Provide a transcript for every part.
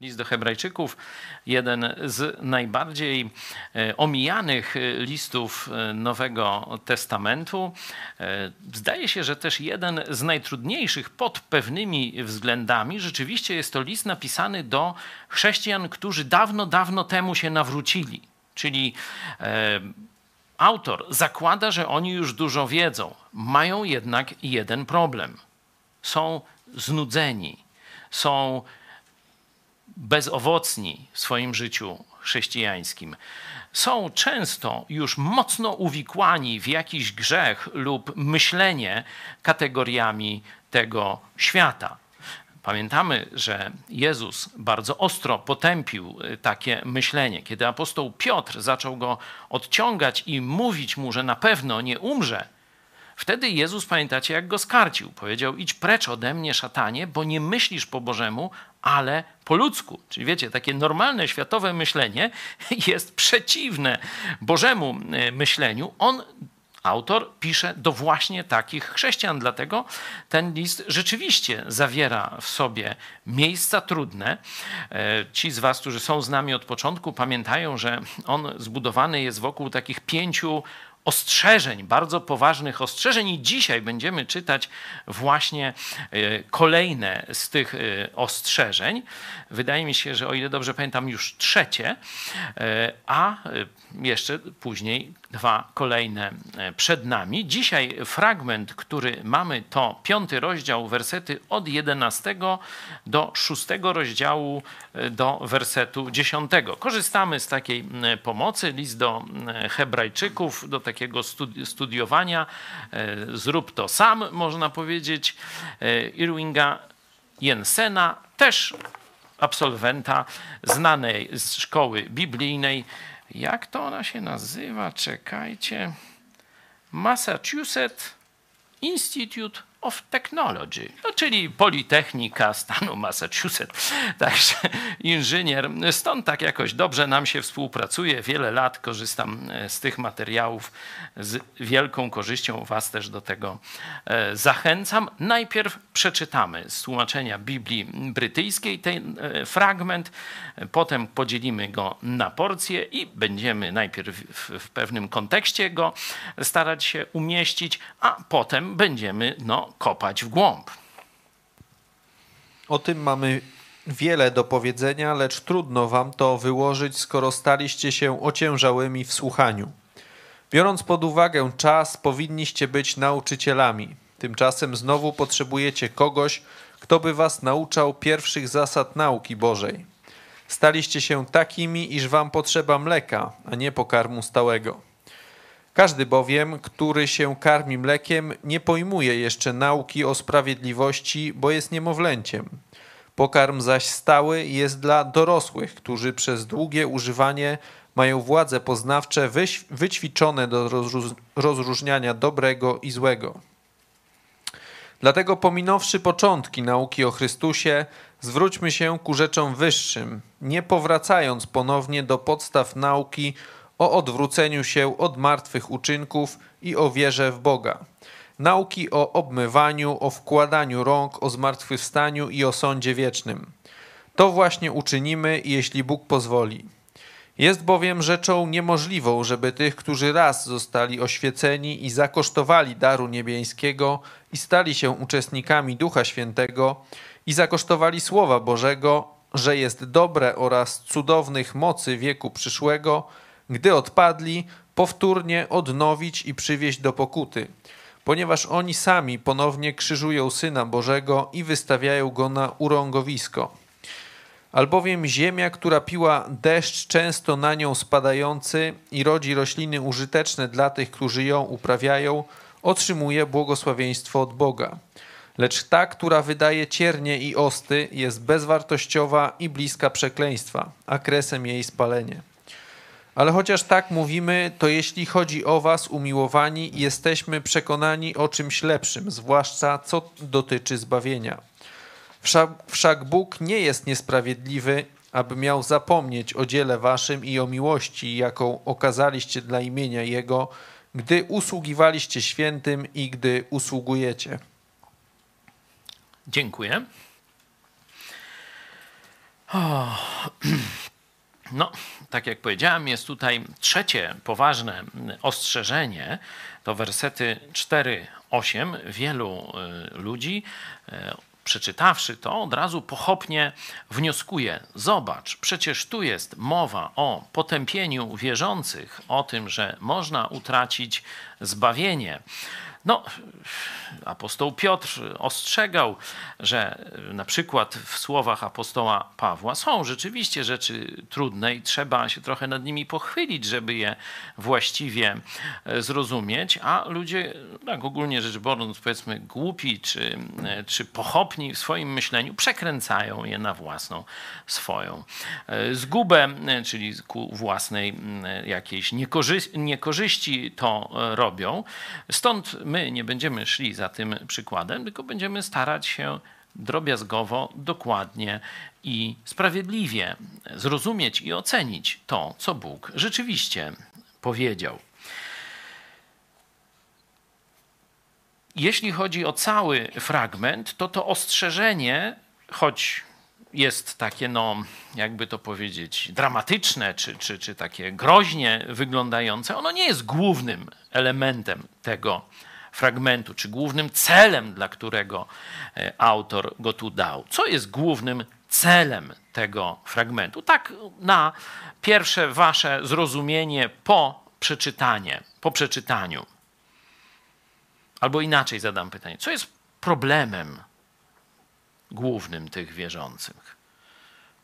List do Hebrajczyków, jeden z najbardziej e, omijanych e, listów e, Nowego Testamentu. Zdaje się, że też jeden z najtrudniejszych pod pewnymi względami. Rzeczywiście jest to list napisany do chrześcijan, którzy dawno, dawno temu się nawrócili. Czyli autor zakłada, że oni już dużo wiedzą. Mają jednak jeden problem. Są znudzeni, są bezowocni w swoim życiu chrześcijańskim, są często już mocno uwikłani w jakiś grzech lub myślenie kategoriami tego świata. Pamiętamy, że Jezus bardzo ostro potępił y, takie myślenie. Kiedy apostoł Piotr zaczął go odciągać i mówić mu, że na pewno nie umrze, Wtedy Jezus, pamiętacie, jak go skarcił. Powiedział: Idź precz ode mnie, szatanie, bo nie myślisz po Bożemu, ale po ludzku. Czyli wiecie, takie normalne światowe myślenie jest przeciwne Bożemu e, myśleniu. On autor pisze do właśnie takich chrześcijan. Dlatego ten list rzeczywiście zawiera w sobie miejsca trudne. E, ci z Was, którzy są z nami od początku, pamiętają, że on zbudowany jest wokół takich pięciu ostrzeżeń, bardzo poważnych ostrzeżeń, i dzisiaj będziemy czytać właśnie e, kolejne z tych e, ostrzeżeń. Wydaje mi się, że o ile dobrze pamiętam, już trzecie, e, a jeszcze później dwa kolejne przed nami. Dzisiaj fragment, który mamy, to piąty rozdział, wersety od 11 do szóstego rozdziału do wersetu 10. Korzystamy z takiej pomocy, list do Hebrajczyków, do takiego studiowania. E, zrób to sam, można powiedzieć. E, Irvinga Jensena, też absolwenta znanej z szkoły biblijnej. Jak to ona się nazywa? Czekajcie. Massachusetts Institute of Technology, no, czyli Politechnika stanu Massachusetts. Także inżynier. Stąd tak jakoś dobrze nam się współpracuje. Wiele lat korzystam e, z tych materiałów z wielką korzyścią. Was też do tego e, zachęcam. Najpierw przeczytamy z tłumaczenia Biblii brytyjskiej ten e, fragment, potem podzielimy go na porcje i będziemy najpierw w pewnym kontekście go starać się umieścić, a potem będziemy no, kopać w głąb. O tym mamy wiele do powiedzenia, lecz trudno wam to wyłożyć, skoro staliście się ociężałymi w słuchaniu. Biorąc pod uwagę czas, powinniście być nauczycielami. Tymczasem znowu potrzebujecie kogoś, kto by was nauczał pierwszych zasad nauki Bożej. Staliście się takimi, iż wam potrzeba mleka, a nie pokarmu stałego. Każdy bowiem, który się karmi mlekiem, nie pojmuje jeszcze nauki o sprawiedliwości, bo jest niemowlęciem. Pokarm zaś stały jest dla dorosłych, którzy przez długie używanie mają władze poznawcze wyćwiczone do rozróżniania dobrego i złego. Dlatego pominąwszy początki nauki o Chrystusie, zwróćmy się ku rzeczom wyższym, nie powracając ponownie do podstaw nauki o odwróceniu się od martwych uczynków i o wierze w Boga. Nauki o obmywaniu, o wkładaniu rąk, o zmartwychwstaniu i o sądzie wiecznym. To właśnie uczynimy, jeśli Bóg pozwoli. Jest bowiem rzeczą niemożliwą, żeby tych, którzy raz zostali oświeceni i zakosztowali daru niebiańskiego i stali się uczestnikami Ducha Świętego i zakosztowali Słowa Bożego, że jest dobre oraz cudownych mocy wieku przyszłego, gdy odpadli, powtórnie odnowić i przywieźć do pokuty, ponieważ oni sami ponownie krzyżują Syna Bożego i wystawiają go na urągowisko. Albowiem ziemia, która piła deszcz często na nią spadający i rodzi rośliny użyteczne dla tych, którzy ją uprawiają, otrzymuje błogosławieństwo od Boga. Lecz ta, która wydaje ciernie i osty, jest bezwartościowa i bliska przekleństwa, a kresem jej spalenie. Ale chociaż tak mówimy, to jeśli chodzi o Was, umiłowani, jesteśmy przekonani o czymś lepszym, zwłaszcza co dotyczy zbawienia. Wszak, Bóg nie jest niesprawiedliwy, aby miał zapomnieć o dziele Waszym i o miłości, jaką okazaliście dla imienia Jego, gdy usługiwaliście świętym i gdy usługujecie. Dziękuję. No, tak jak powiedziałem, jest tutaj trzecie poważne ostrzeżenie. To wersety 4-8. Wielu y, ludzi y, przeczytawszy to, od razu pochopnie wnioskuje: Zobacz, przecież tu jest mowa o potępieniu wierzących, o tym, że można utracić zbawienie. No, apostoł Piotr ostrzegał, że na przykład w słowach apostoła Pawła są rzeczywiście rzeczy trudne i trzeba się trochę nad nimi pochwylić, żeby je właściwie e, zrozumieć, a ludzie, tak ogólnie rzecz biorąc, powiedzmy głupi czy, e, czy pochopni w swoim myśleniu, przekręcają je na własną swoją e, zgubę, czyli ku własnej jakiejś niekorzyści to robią. Stąd my nie będziemy szli za tym przykładem, tylko będziemy starać się drobiazgowo, dokładnie i sprawiedliwie zrozumieć i ocenić to, co Bóg rzeczywiście powiedział. Jeśli chodzi o cały fragment, to to ostrzeżenie, choć jest takie, no, jakby to powiedzieć, dramatyczne, czy, czy, czy takie groźnie wyglądające, ono nie jest głównym elementem tego fragmentu, czy głównym celem, dla którego e, autor go tu dał. Co jest głównym celem tego fragmentu? Tak na pierwsze wasze zrozumienie po przeczytanie, po przeczytaniu. Albo inaczej zadam pytanie. Co jest problemem głównym tych wierzących?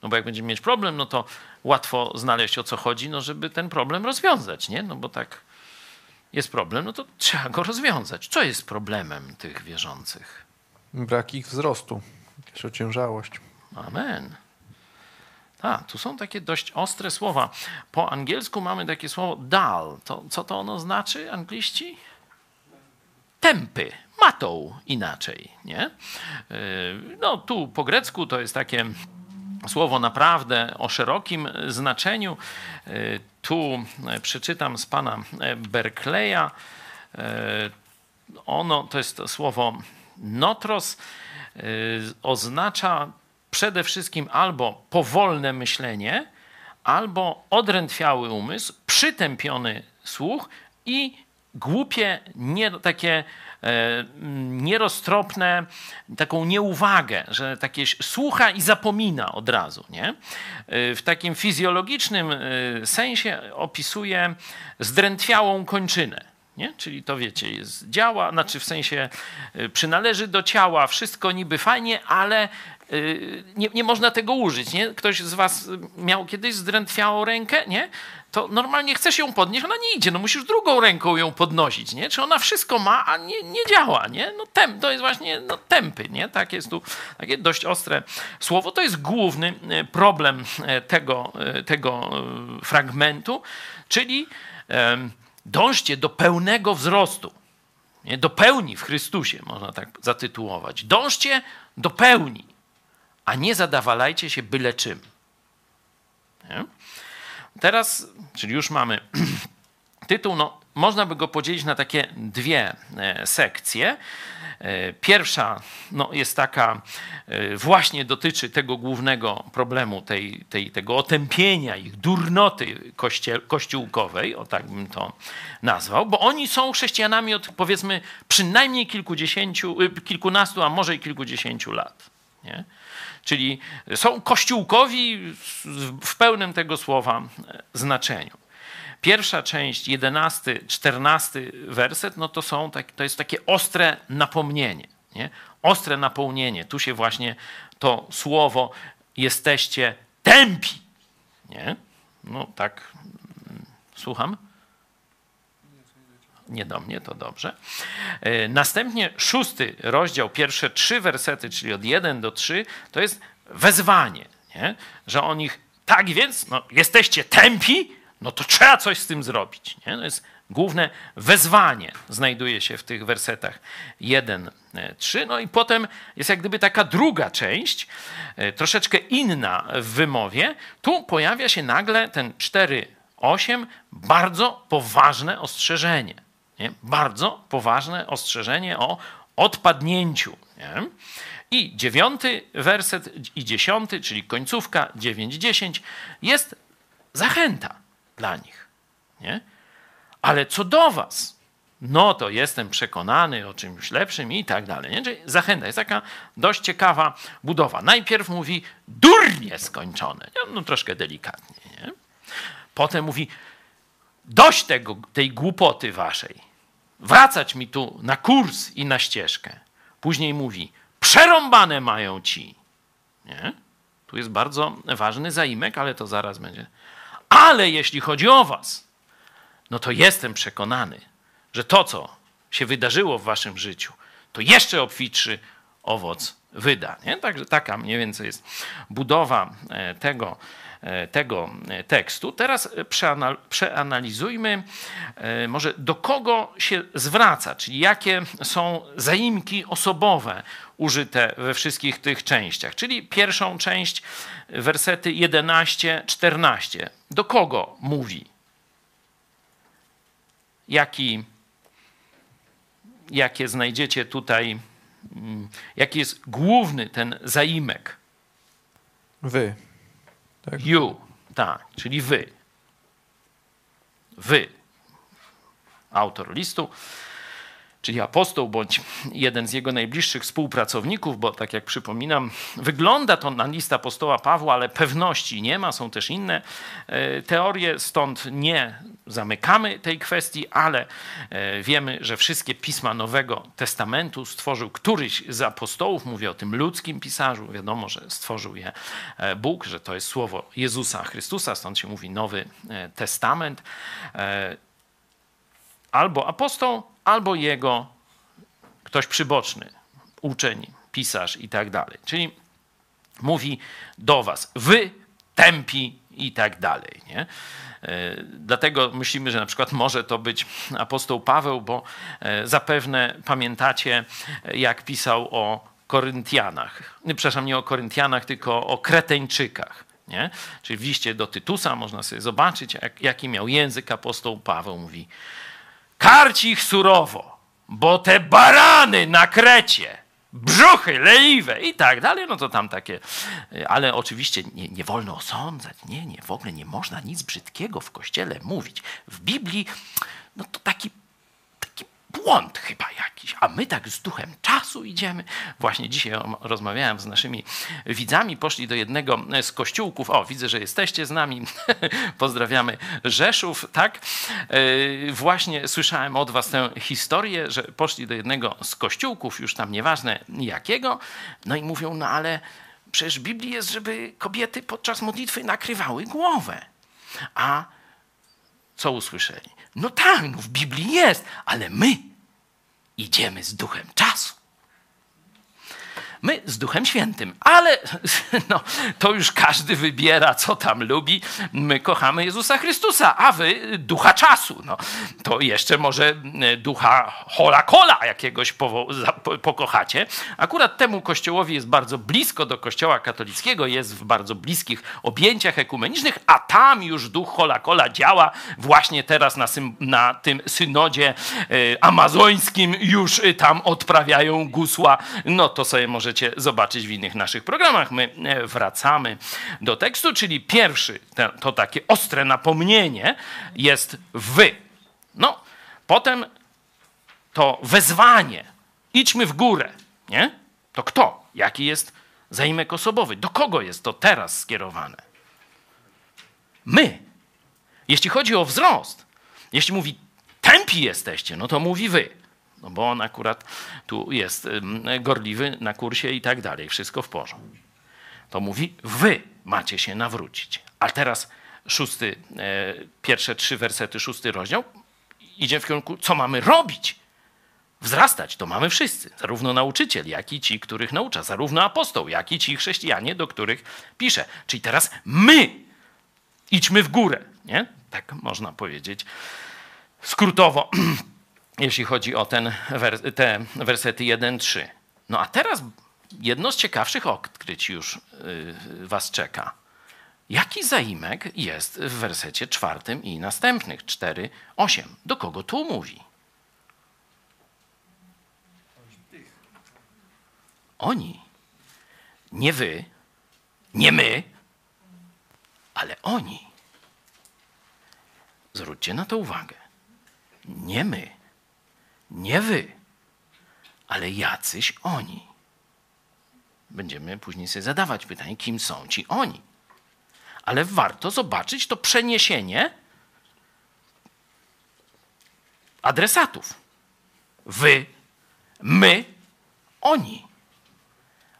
No bo jak będziemy mieć problem, no to łatwo znaleźć o co chodzi, no żeby ten problem rozwiązać, nie? No bo tak jest problem, no to trzeba go rozwiązać. Co jest problemem tych wierzących? Brak ich wzrostu, jakaś ociężałość. Amen. Tak, tu są takie dość ostre słowa. Po angielsku mamy takie słowo dal. To, co to ono znaczy, angliści? Tępy, matą inaczej, nie? Yy, no tu po grecku to jest takie słowo naprawdę o szerokim znaczeniu. E, tu e, przeczytam z pana e, Berkeleya. Ono to jest słowo notros, oznacza przede wszystkim albo powolne myślenie, albo odrętwiały umysł, przytępiony słuch i głupie, nie, takie nieroztropne, taką nieuwagę, że takie słucha i zapomina od razu. Nie? E, w takim fizjologicznym e, sensie opisuje zdrętwiałą kończynę. Nie? Czyli to wiecie, jest, działa, znaczy w sensie przynależy do ciała, wszystko niby fajnie, ale nie, nie można tego użyć. Nie? Ktoś z was miał kiedyś zdrętwiałą rękę, nie? to normalnie chcesz ją podnieść, ona nie idzie, no musisz drugą ręką ją podnosić, nie? Czy ona wszystko ma, a nie, nie działa, nie? No temp, to jest właśnie no, tempy, nie? Tak jest tu takie dość ostre słowo. To jest główny e, problem e, tego, e, tego fragmentu, czyli dążcie do pełnego wzrostu, nie? do pełni w Chrystusie, można tak zatytułować. Dążcie do pełni, a nie zadawalajcie się byle czym. Nie? Teraz, czyli już mamy tytuł, no, można by go podzielić na takie dwie e, sekcje. E, pierwsza no, jest taka, e, właśnie dotyczy tego głównego problemu, tej, tej, tego otępienia ich, durnoty koście, kościółkowej, o tak bym to nazwał, bo oni są chrześcijanami od powiedzmy przynajmniej kilkudziesięciu, kilkunastu, a może i kilkudziesięciu lat. Nie? Czyli są kościółkowi w pełnym tego słowa znaczeniu. Pierwsza część, jedenasty, czternasty werset, no to, są, to jest takie ostre napomnienie. Nie? Ostre napomnienie. Tu się właśnie to słowo jesteście tępi. Nie? No tak, mm, słucham nie do mnie, to dobrze. E, następnie szósty rozdział, pierwsze trzy wersety, czyli od 1 do 3, to jest wezwanie, nie? że on ich, tak więc, no, jesteście tępi, no to trzeba coś z tym zrobić. Nie? To jest główne wezwanie, znajduje się w tych wersetach 1, 3. No i potem jest jak gdyby taka druga część, e, troszeczkę inna w wymowie. Tu pojawia się nagle ten 4, 8, bardzo poważne ostrzeżenie. Nie? Bardzo poważne ostrzeżenie o odpadnięciu. Nie? I dziewiąty werset i dziesiąty, czyli końcówka 9-10, jest zachęta dla nich. Nie? Ale co do was, no to jestem przekonany o czymś lepszym i tak dalej. Nie? Czyli zachęta jest taka dość ciekawa budowa. Najpierw mówi durnie skończone, no troszkę delikatnie. Nie? Potem mówi dość tego, tej głupoty waszej. Wracać mi tu na kurs i na ścieżkę. Później mówi przerąbane mają ci. Nie? Tu jest bardzo ważny zaimek, ale to zaraz będzie. Ale jeśli chodzi o was, no to jestem przekonany, że to, co się wydarzyło w waszym życiu, to jeszcze obfitszy owoc wyda. Nie? Także taka mniej więcej jest budowa e, tego, tego tekstu. Teraz przeanalizujmy e, może do kogo się zwraca, czyli jakie są zaimki osobowe użyte we wszystkich tych częściach. Czyli pierwszą część, wersety 11-14. Do kogo mówi? Jaki jakie znajdziecie tutaj, mm, jaki jest główny ten zaimek. Wy. Tak? You, tak, czyli wy. Wy. Autor listu czyli apostoł bądź jeden z jego najbliższych współpracowników, bo tak jak przypominam, wygląda to na list apostoła Pawła, ale pewności nie ma, są też inne e, teorie, stąd nie zamykamy tej kwestii, ale e, wiemy, że wszystkie pisma Nowego Testamentu stworzył któryś z apostołów, mówię o tym ludzkim pisarzu, wiadomo, że stworzył je e, Bóg, że to jest słowo Jezusa Chrystusa, stąd się mówi Nowy Testament. Albo apostoł, albo jego ktoś przyboczny, uczeń, pisarz i tak dalej. Czyli mówi do was, wy tępi i tak dalej. Nie? E, dlatego myślimy, że na przykład może to być apostoł Paweł, bo e, zapewne pamiętacie, jak pisał o Koryntianach. Przepraszam, nie o Koryntianach, tylko o Kreteńczykach. Nie? Czyli w liście do Tytusa można sobie zobaczyć, jak, jaki miał język apostoł Paweł. Mówi, karć ich surowo, bo te barany na Krecie, brzuchy leniwe i tak dalej, no to tam takie, ale oczywiście nie, nie wolno osądzać, nie, nie, w ogóle nie można nic brzydkiego w kościele mówić. W Biblii, no to taki błąd chyba jakiś, a my tak z duchem czasu idziemy. Właśnie dzisiaj rozmawiałem z naszymi widzami, poszli do jednego z kościółków. O, widzę, że jesteście z nami. Pozdrawiamy Rzeszów, tak? E, właśnie słyszałem od was tę historię, że poszli do jednego z kościółków, już tam nieważne jakiego, no i mówią, no ale przecież w Biblii jest, żeby kobiety podczas modlitwy nakrywały głowę. A co usłyszeli? No tak, no w Biblii jest, ale my idziemy z duchem czasu. My z Duchem Świętym, ale no, to już każdy wybiera, co tam lubi. My kochamy Jezusa Chrystusa, a wy ducha czasu. No, to jeszcze może e, ducha hola cola jakiegoś pokochacie. Akurat temu kościołowi jest bardzo blisko do kościoła katolickiego, jest w bardzo bliskich objęciach ekumenicznych, a tam już duch hola cola działa właśnie teraz na, na tym synodzie e, amazońskim, już e, tam odprawiają gusła. No to sobie może możecie zobaczyć w innych naszych programach. My e, wracamy do tekstu, czyli pierwszy, to takie ostre napomnienie jest wy. No, potem to wezwanie, idźmy w górę, nie? To kto? Jaki jest zaimek osobowy? Do kogo jest to teraz skierowane? My. Jeśli chodzi o wzrost, jeśli mówi tępi jesteście, no to mówi wy. No bo on akurat tu jest gorliwy na kursie i tak dalej, wszystko w porządku. To mówi, wy macie się nawrócić. A teraz szósty, e, pierwsze trzy wersety, szósty rozdział idzie w kierunku, co mamy robić. Wzrastać to mamy wszyscy, zarówno nauczyciel, jak i ci, których naucza, zarówno apostoł, jak i ci chrześcijanie, do których pisze. Czyli teraz my idźmy w górę, nie? Tak można powiedzieć skrótowo. jeśli chodzi o ten, te wersety 1-3. No a teraz jedno z ciekawszych odkryć już y, was czeka. Jaki zaimek jest w wersecie czwartym i następnych 4-8? Do kogo tu mówi? Oni. Nie wy, nie my, ale oni. Zwróćcie na to uwagę. Nie my, nie wy, ale jacyś oni. Będziemy później sobie zadawać pytanie, kim są ci oni. Ale warto zobaczyć to przeniesienie adresatów. Wy, my, oni.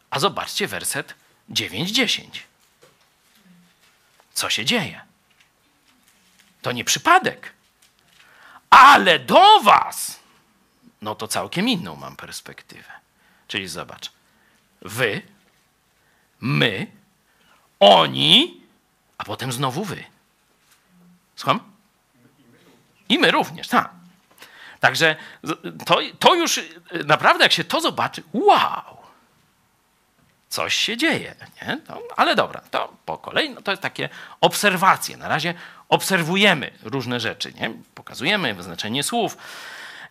A zobaczcie werset 9-10. Co się dzieje? To nie przypadek. Ale do was, no to całkiem inną mam perspektywę. Czyli zobacz, wy, my, oni, a potem znowu wy. Słucham? I my również, tak. Także to, to już naprawdę, jak się to zobaczy, wow! Coś się dzieje, nie? To, ale dobra, to po kolei no to jest takie obserwacje. Na razie obserwujemy różne rzeczy, nie? Pokazujemy znaczenie słów,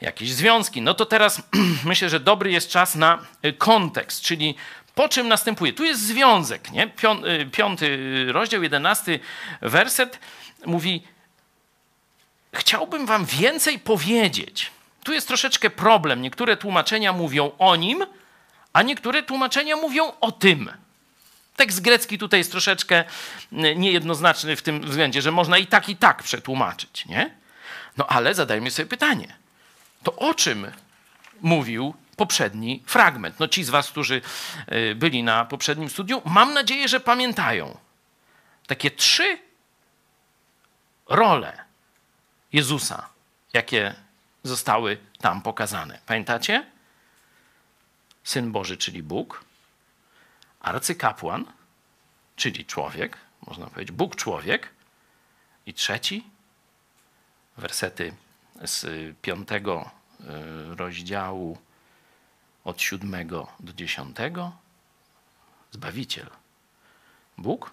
jakieś związki. No to teraz myślę, że dobry jest czas na y, kontekst, czyli po czym następuje. Tu jest związek, nie? Y, piąty rozdział, jedenasty werset mówi chciałbym wam więcej powiedzieć. Tu jest troszeczkę problem. Niektóre tłumaczenia mówią o nim, a niektóre tłumaczenia mówią o tym. Tekst grecki tutaj jest troszeczkę niejednoznaczny w tym względzie, że można i tak, i tak przetłumaczyć, nie? No ale zadajmy sobie pytanie. To o czym mówił poprzedni fragment? No ci z was, którzy y, byli na poprzednim studium, mam nadzieję, że pamiętają. Takie trzy role Jezusa, jakie zostały tam pokazane. Pamiętacie? Syn Boży, czyli Bóg, arcykapłan, czyli człowiek, można powiedzieć Bóg człowiek, i trzeci, wersety z piątego rozdziału od siódmego do dziesiątego, Zbawiciel. Bóg,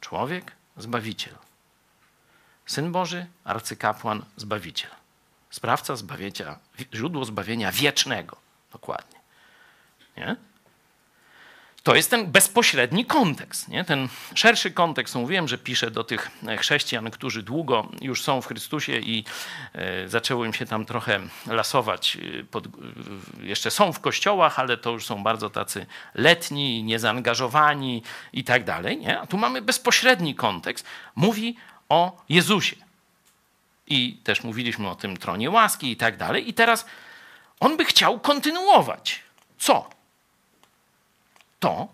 człowiek, Zbawiciel. Syn Boży, arcykapłan, Zbawiciel. Sprawca zbawienia, źródło zbawienia wiecznego. Dokładnie. Nie? To jest ten bezpośredni kontekst. Nie? Ten szerszy kontekst, mówiłem, że piszę do tych chrześcijan, którzy długo już są w Chrystusie i e, zaczęło im się tam trochę lasować. E, pod, jeszcze są w kościołach, ale to już są bardzo tacy letni, niezaangażowani i tak dalej. Nie? A tu mamy bezpośredni kontekst. Mówi o Jezusie. I też mówiliśmy o tym tronie łaski i tak dalej. I teraz on by chciał kontynuować. Co? To,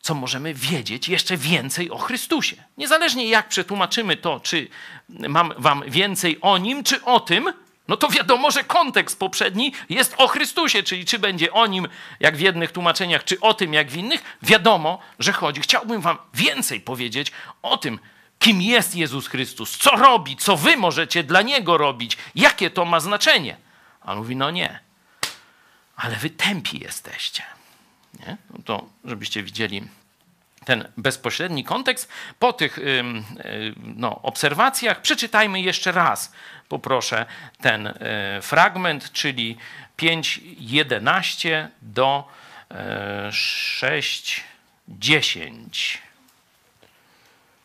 co możemy wiedzieć jeszcze więcej o Chrystusie. Niezależnie jak przetłumaczymy to, czy mam wam więcej o nim, czy o tym, no to wiadomo, że kontekst poprzedni jest o Chrystusie, czyli czy będzie o nim, jak w jednych tłumaczeniach, czy o tym, jak w innych, wiadomo, że chodzi. Chciałbym wam więcej powiedzieć o tym, kim jest Jezus Chrystus, co robi, co wy możecie dla Niego robić, jakie to ma znaczenie. A mówi, no nie, ale wy tępi jesteście. Nie? No to, żebyście widzieli ten bezpośredni kontekst. Po tych no, obserwacjach przeczytajmy jeszcze raz, poproszę, ten y, fragment, czyli 5.11 do 6.10.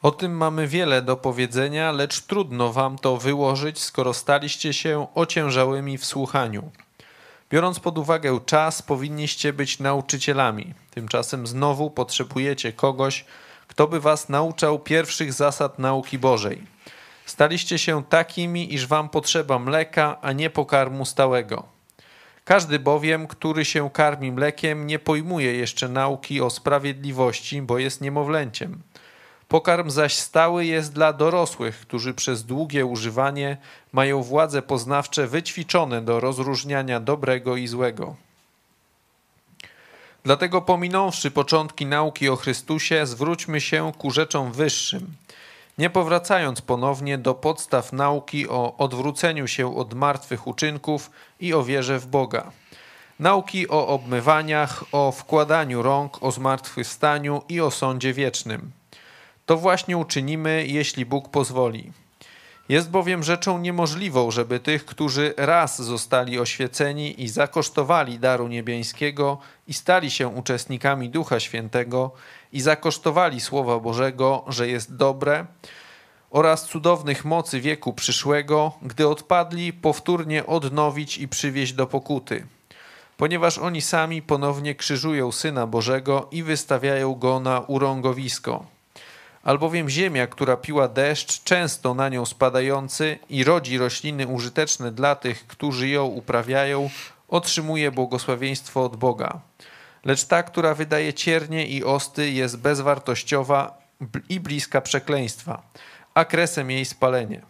O tym mamy wiele do powiedzenia, lecz trudno wam to wyłożyć, skoro staliście się ociężałymi w słuchaniu. Biorąc pod uwagę czas, powinniście być nauczycielami. Tymczasem znowu potrzebujecie kogoś, kto by was nauczał pierwszych zasad nauki Bożej. Staliście się takimi, iż wam potrzeba mleka, a nie pokarmu stałego. Każdy bowiem, który się karmi mlekiem, nie pojmuje jeszcze nauki o sprawiedliwości, bo jest niemowlęciem. Pokarm zaś stały jest dla dorosłych, którzy przez długie używanie mają władze poznawcze wyćwiczone do rozróżniania dobrego i złego. Dlatego pominąwszy początki nauki o Chrystusie, zwróćmy się ku rzeczom wyższym, nie powracając ponownie do podstaw nauki o odwróceniu się od martwych uczynków i o wierze w Boga. Nauki o obmywaniach, o wkładaniu rąk, o zmartwychwstaniu i o sądzie wiecznym – to właśnie uczynimy, jeśli Bóg pozwoli. Jest bowiem rzeczą niemożliwą, żeby tych, którzy raz zostali oświeceni i zakosztowali daru niebiańskiego i stali się uczestnikami Ducha Świętego i zakosztowali Słowa Bożego, że jest dobre, oraz cudownych mocy wieku przyszłego, gdy odpadli, powtórnie odnowić i przywieźć do pokuty. Ponieważ oni sami ponownie krzyżują Syna Bożego i wystawiają go na urągowisko albowiem ziemia, która piła deszcz, często na nią spadający i rodzi rośliny użyteczne dla tych, którzy ją uprawiają, otrzymuje błogosławieństwo od Boga. Lecz ta, która wydaje ciernie i osty, jest bezwartościowa i bliska przekleństwa, a kresem jej spalenie.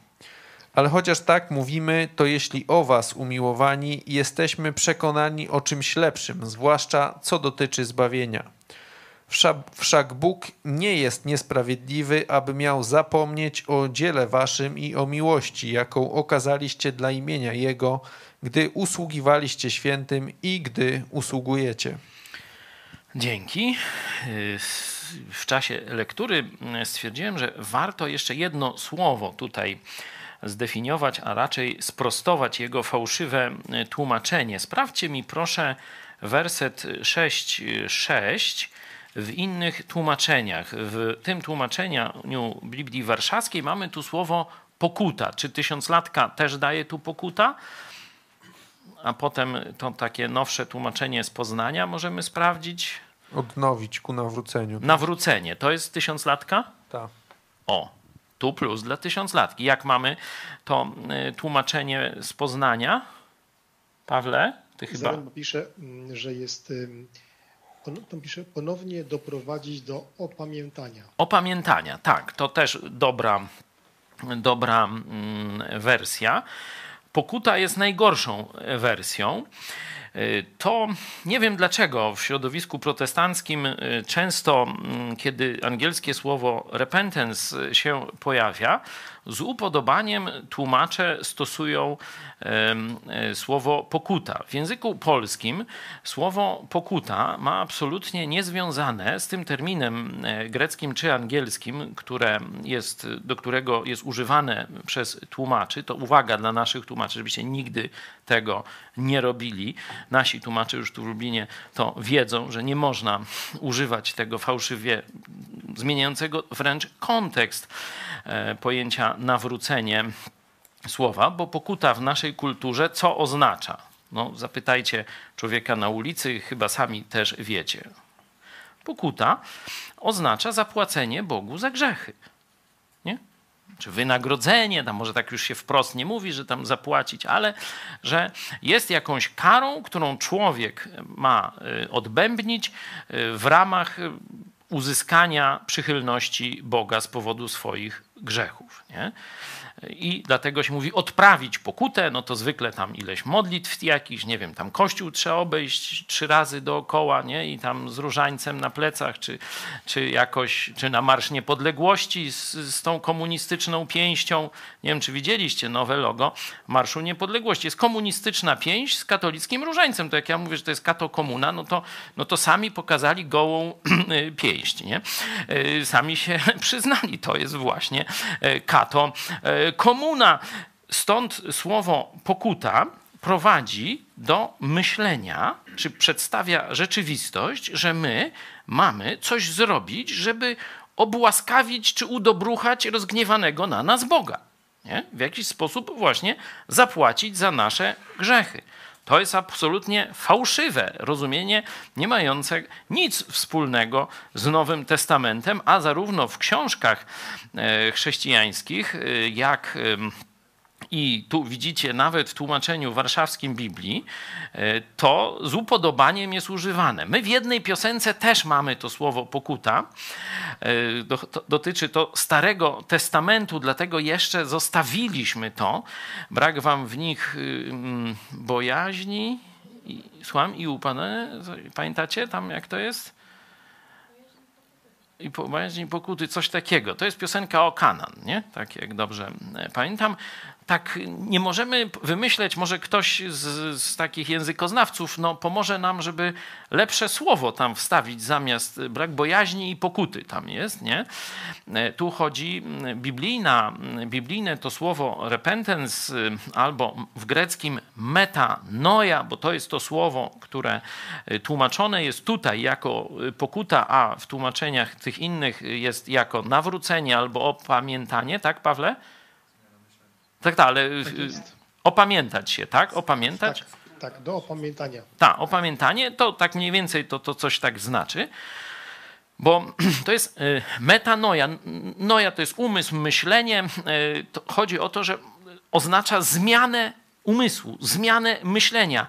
Ale chociaż tak mówimy, to jeśli o was, umiłowani, jesteśmy przekonani o czymś lepszym, zwłaszcza co dotyczy zbawienia – Wszak Bóg nie jest niesprawiedliwy, aby miał zapomnieć o dziele waszym i o miłości, jaką okazaliście dla imienia Jego, gdy usługiwaliście świętym i gdy usługujecie. Dzięki. W czasie lektury stwierdziłem, że warto jeszcze jedno słowo tutaj zdefiniować, a raczej sprostować jego fałszywe tłumaczenie. Sprawdźcie mi proszę werset 6.6 w innych tłumaczeniach. W tym tłumaczeniu Biblii Warszawskiej mamy tu słowo pokuta. Czy tysiąclatka też daje tu pokuta? A potem to takie nowsze tłumaczenie z Poznania możemy sprawdzić. Odnowić ku nawróceniu. Nawrócenie. To jest tysiąclatka? Tak. O, tu plus dla tysiąclatki. Jak mamy to y, tłumaczenie z Poznania? Pawle, ty chyba... Zaraz pisze, mm, że jest tam pisze ponownie doprowadzić do opamiętania. Opamiętania, tak, to też dobra, dobra mm, wersja. Pokuta jest najgorszą wersją. Y, to nie wiem dlaczego w środowisku protestanckim y, często, mm, kiedy angielskie słowo repentance się pojawia, z upodobaniem tłumacze stosują e, słowo pokuta. W języku polskim słowo pokuta ma absolutnie niezwiązane z tym terminem e, greckim czy angielskim, które jest, do którego jest używane przez tłumaczy. To uwaga dla naszych tłumaczy, żebyście nigdy tego nie robili. Nasi tłumacze już tu w Lublinie to wiedzą, że nie można używać tego fałszywie zmieniającego wręcz kontekst e, nawrócenie słowa, bo pokuta w naszej kulturze co oznacza? No, zapytajcie człowieka na ulicy, chyba sami też wiecie. Pokuta oznacza zapłacenie Bogu za grzechy. Nie? Czy wynagrodzenie, tam może tak już się wprost nie mówi, że tam zapłacić, ale że jest jakąś karą, którą człowiek ma y, odbębnić y, w ramach y, uzyskania przychylności Boga z powodu swoich grzechów. Nie? I dlatego się mówi odprawić pokutę, no to zwykle tam ileś modlitw jakichś, nie wiem, tam kościół trzeba obejść trzy razy dookoła, nie? I tam z różańcem na plecach, czy, czy jakoś, czy na Marsz Niepodległości z, z tą komunistyczną pięścią. Nie wiem, czy widzieliście nowe logo Marszu Niepodległości. Jest komunistyczna pięść z katolickim różańcem. To jak ja mówię, że to jest kato komuna, no to, no to sami pokazali gołą pięść, nie? Y, sami się przyznali, to jest właśnie y, kato y, komuna. Stąd słowo pokuta prowadzi do myślenia, czy przedstawia rzeczywistość, że my mamy coś zrobić, żeby obłaskawić czy udobruchać rozgniewanego na nas Boga. Nie? W jakiś sposób właśnie zapłacić za nasze grzechy. To jest absolutnie fałszywe rozumienie, nie mające nic wspólnego z Nowym Testamentem, a zarówno w książkach e, chrześcijańskich, e, jak i tu widzicie nawet w tłumaczeniu warszawskim Biblii, e, to z upodobaniem jest używane. My w jednej piosence też mamy to słowo pokuta. E, dotyczy to Starego Testamentu, dlatego jeszcze zostawiliśmy to. Brak wam w nich y, mm, bojaźni. Słucham i upadne. Pamiętacie tam jak to jest? i bojaźni pokuty, coś takiego. To jest piosenka o Kanan, nie? Tak jak dobrze e, pamiętam. Tak nie możemy wymyśleć, może ktoś z, z, takich językoznawców no, pomoże nam, żeby lepsze słowo tam wstawić zamiast brak bojaźni i pokuty tam jest, nie? E, tu chodzi biblijna, biblijne to słowo repentance albo w greckim metanoia, bo to jest to słowo, które e, tłumaczone jest tutaj jako pokuta, a w tłumaczeniach tych innych jest jako nawrócenie albo opamiętanie, tak Pawle? Tak, tak, ale tak opamiętać się, tak? Opamiętać? Tak, tak do opamiętania. Tak, opamiętanie to tak mniej więcej to, to coś tak znaczy. Bo to jest y, metanoja. Noja to jest umysł, myślenie. Y, chodzi o to, że oznacza zmianę umysłu, zmianę myślenia.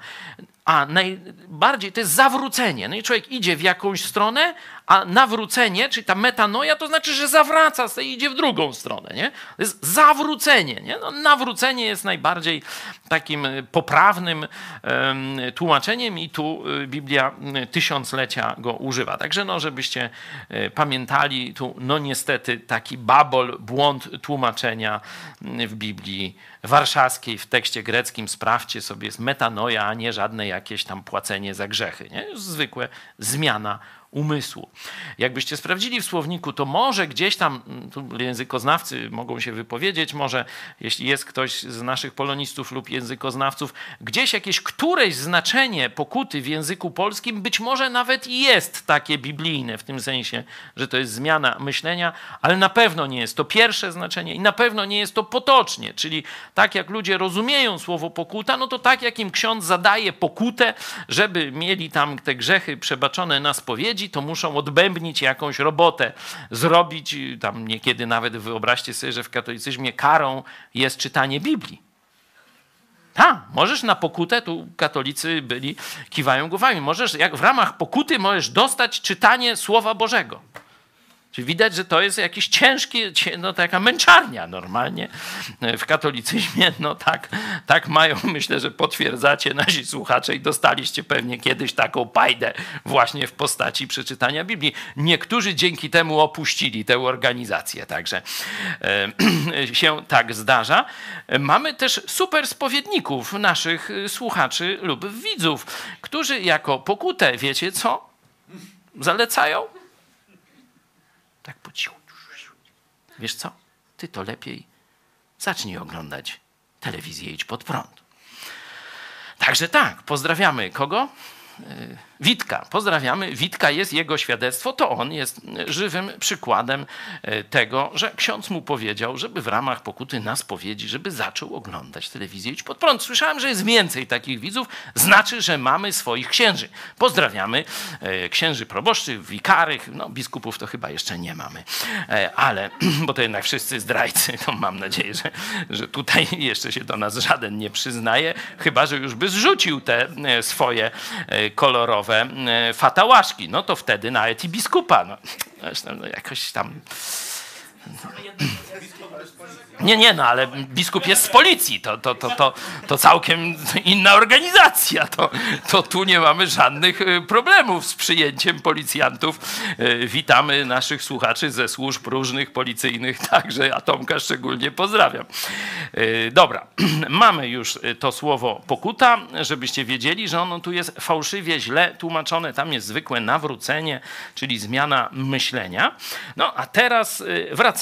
A najbardziej to jest zawrócenie. No i człowiek idzie w jakąś stronę, a nawrócenie, czyli ta metanoja, to znaczy, że zawraca i idzie w drugą stronę. Nie? To jest zawrócenie. Nie? No, nawrócenie jest najbardziej takim e, poprawnym um, tłumaczeniem i tu e, Biblia tysiąclecia go używa. Także no, żebyście e, pamiętali, tu no niestety taki babol, błąd tłumaczenia w Biblii warszawskiej, w tekście greckim, sprawdźcie sobie, jest metanoja, a nie żadne jakieś tam płacenie za grzechy. Nie? Zwykłe zmiana umysłu. Jakbyście sprawdzili w słowniku, to może gdzieś tam, mm, tu językoznawcy mogą się wypowiedzieć, może jeśli jest ktoś z naszych polonistów lub językoznawców, gdzieś jakieś któreś znaczenie pokuty w języku polskim być może nawet jest takie biblijne, w tym sensie, że to jest zmiana myślenia, ale na pewno nie jest to pierwsze znaczenie i na pewno nie jest to potocznie, czyli tak jak ludzie rozumieją słowo pokuta, no to tak jak im ksiądz zadaje pokutę, żeby mieli tam te grzechy przebaczone na spowiedzi, to muszą odbębnić jakąś robotę, zrobić, tam niekiedy nawet wyobraźcie sobie, że w katolicyzmie karą jest czytanie Biblii. Tak, możesz na pokutę, tu katolicy byli, kiwają głowami, możesz, jak w ramach pokuty możesz dostać czytanie Słowa Bożego. Czyli widać, że to jest jakiś ciężki, no taka męczarnia normalnie w katolicyzmie. No tak, tak mają, myślę, że potwierdzacie nasi słuchacze i dostaliście pewnie kiedyś taką pajdę właśnie w postaci przeczytania Biblii. Niektórzy dzięki temu opuścili tę organizację, także e, się tak zdarza. Mamy też super spowiedników naszych słuchaczy lub widzów, którzy jako pokutę, wiecie co, zalecają? Tak po cichu. Wiesz co? Ty to lepiej zacznij oglądać telewizję Idź Pod Prąd. Także tak, pozdrawiamy kogo? Witka, pozdrawiamy. Witka jest jego świadectwo, to on jest żywym przykładem e, tego, że ksiądz mu powiedział, żeby w ramach pokuty na spowiedzi, żeby zaczął oglądać telewizję Idź Pod Prąd. Słyszałem, że jest więcej takich widzów, znaczy, że mamy swoich księży. Pozdrawiamy e, księży proboszczy, wikarych, no biskupów to chyba jeszcze nie mamy, e, ale, bo to jednak wszyscy zdrajcy, to mam nadzieję, że, że tutaj jeszcze się do nas żaden nie przyznaje, chyba, że już by zrzucił te swoje kolorowe E, fatałaszki, no to wtedy nawet i biskupa. No, no jakoś tam nie, nie, no ale biskup jest z policji, to, to, to, to, to całkiem inna organizacja. To, to tu nie mamy żadnych y, problemów z przyjęciem policjantów. Y, witamy naszych słuchaczy ze służb różnych policyjnych, także Atomka szczególnie pozdrawiam. Y, dobra, mamy już to słowo pokuta, żebyście wiedzieli, że ono tu jest fałszywie, źle tłumaczone. Tam jest zwykłe nawrócenie, czyli zmiana myślenia. No a teraz wracamy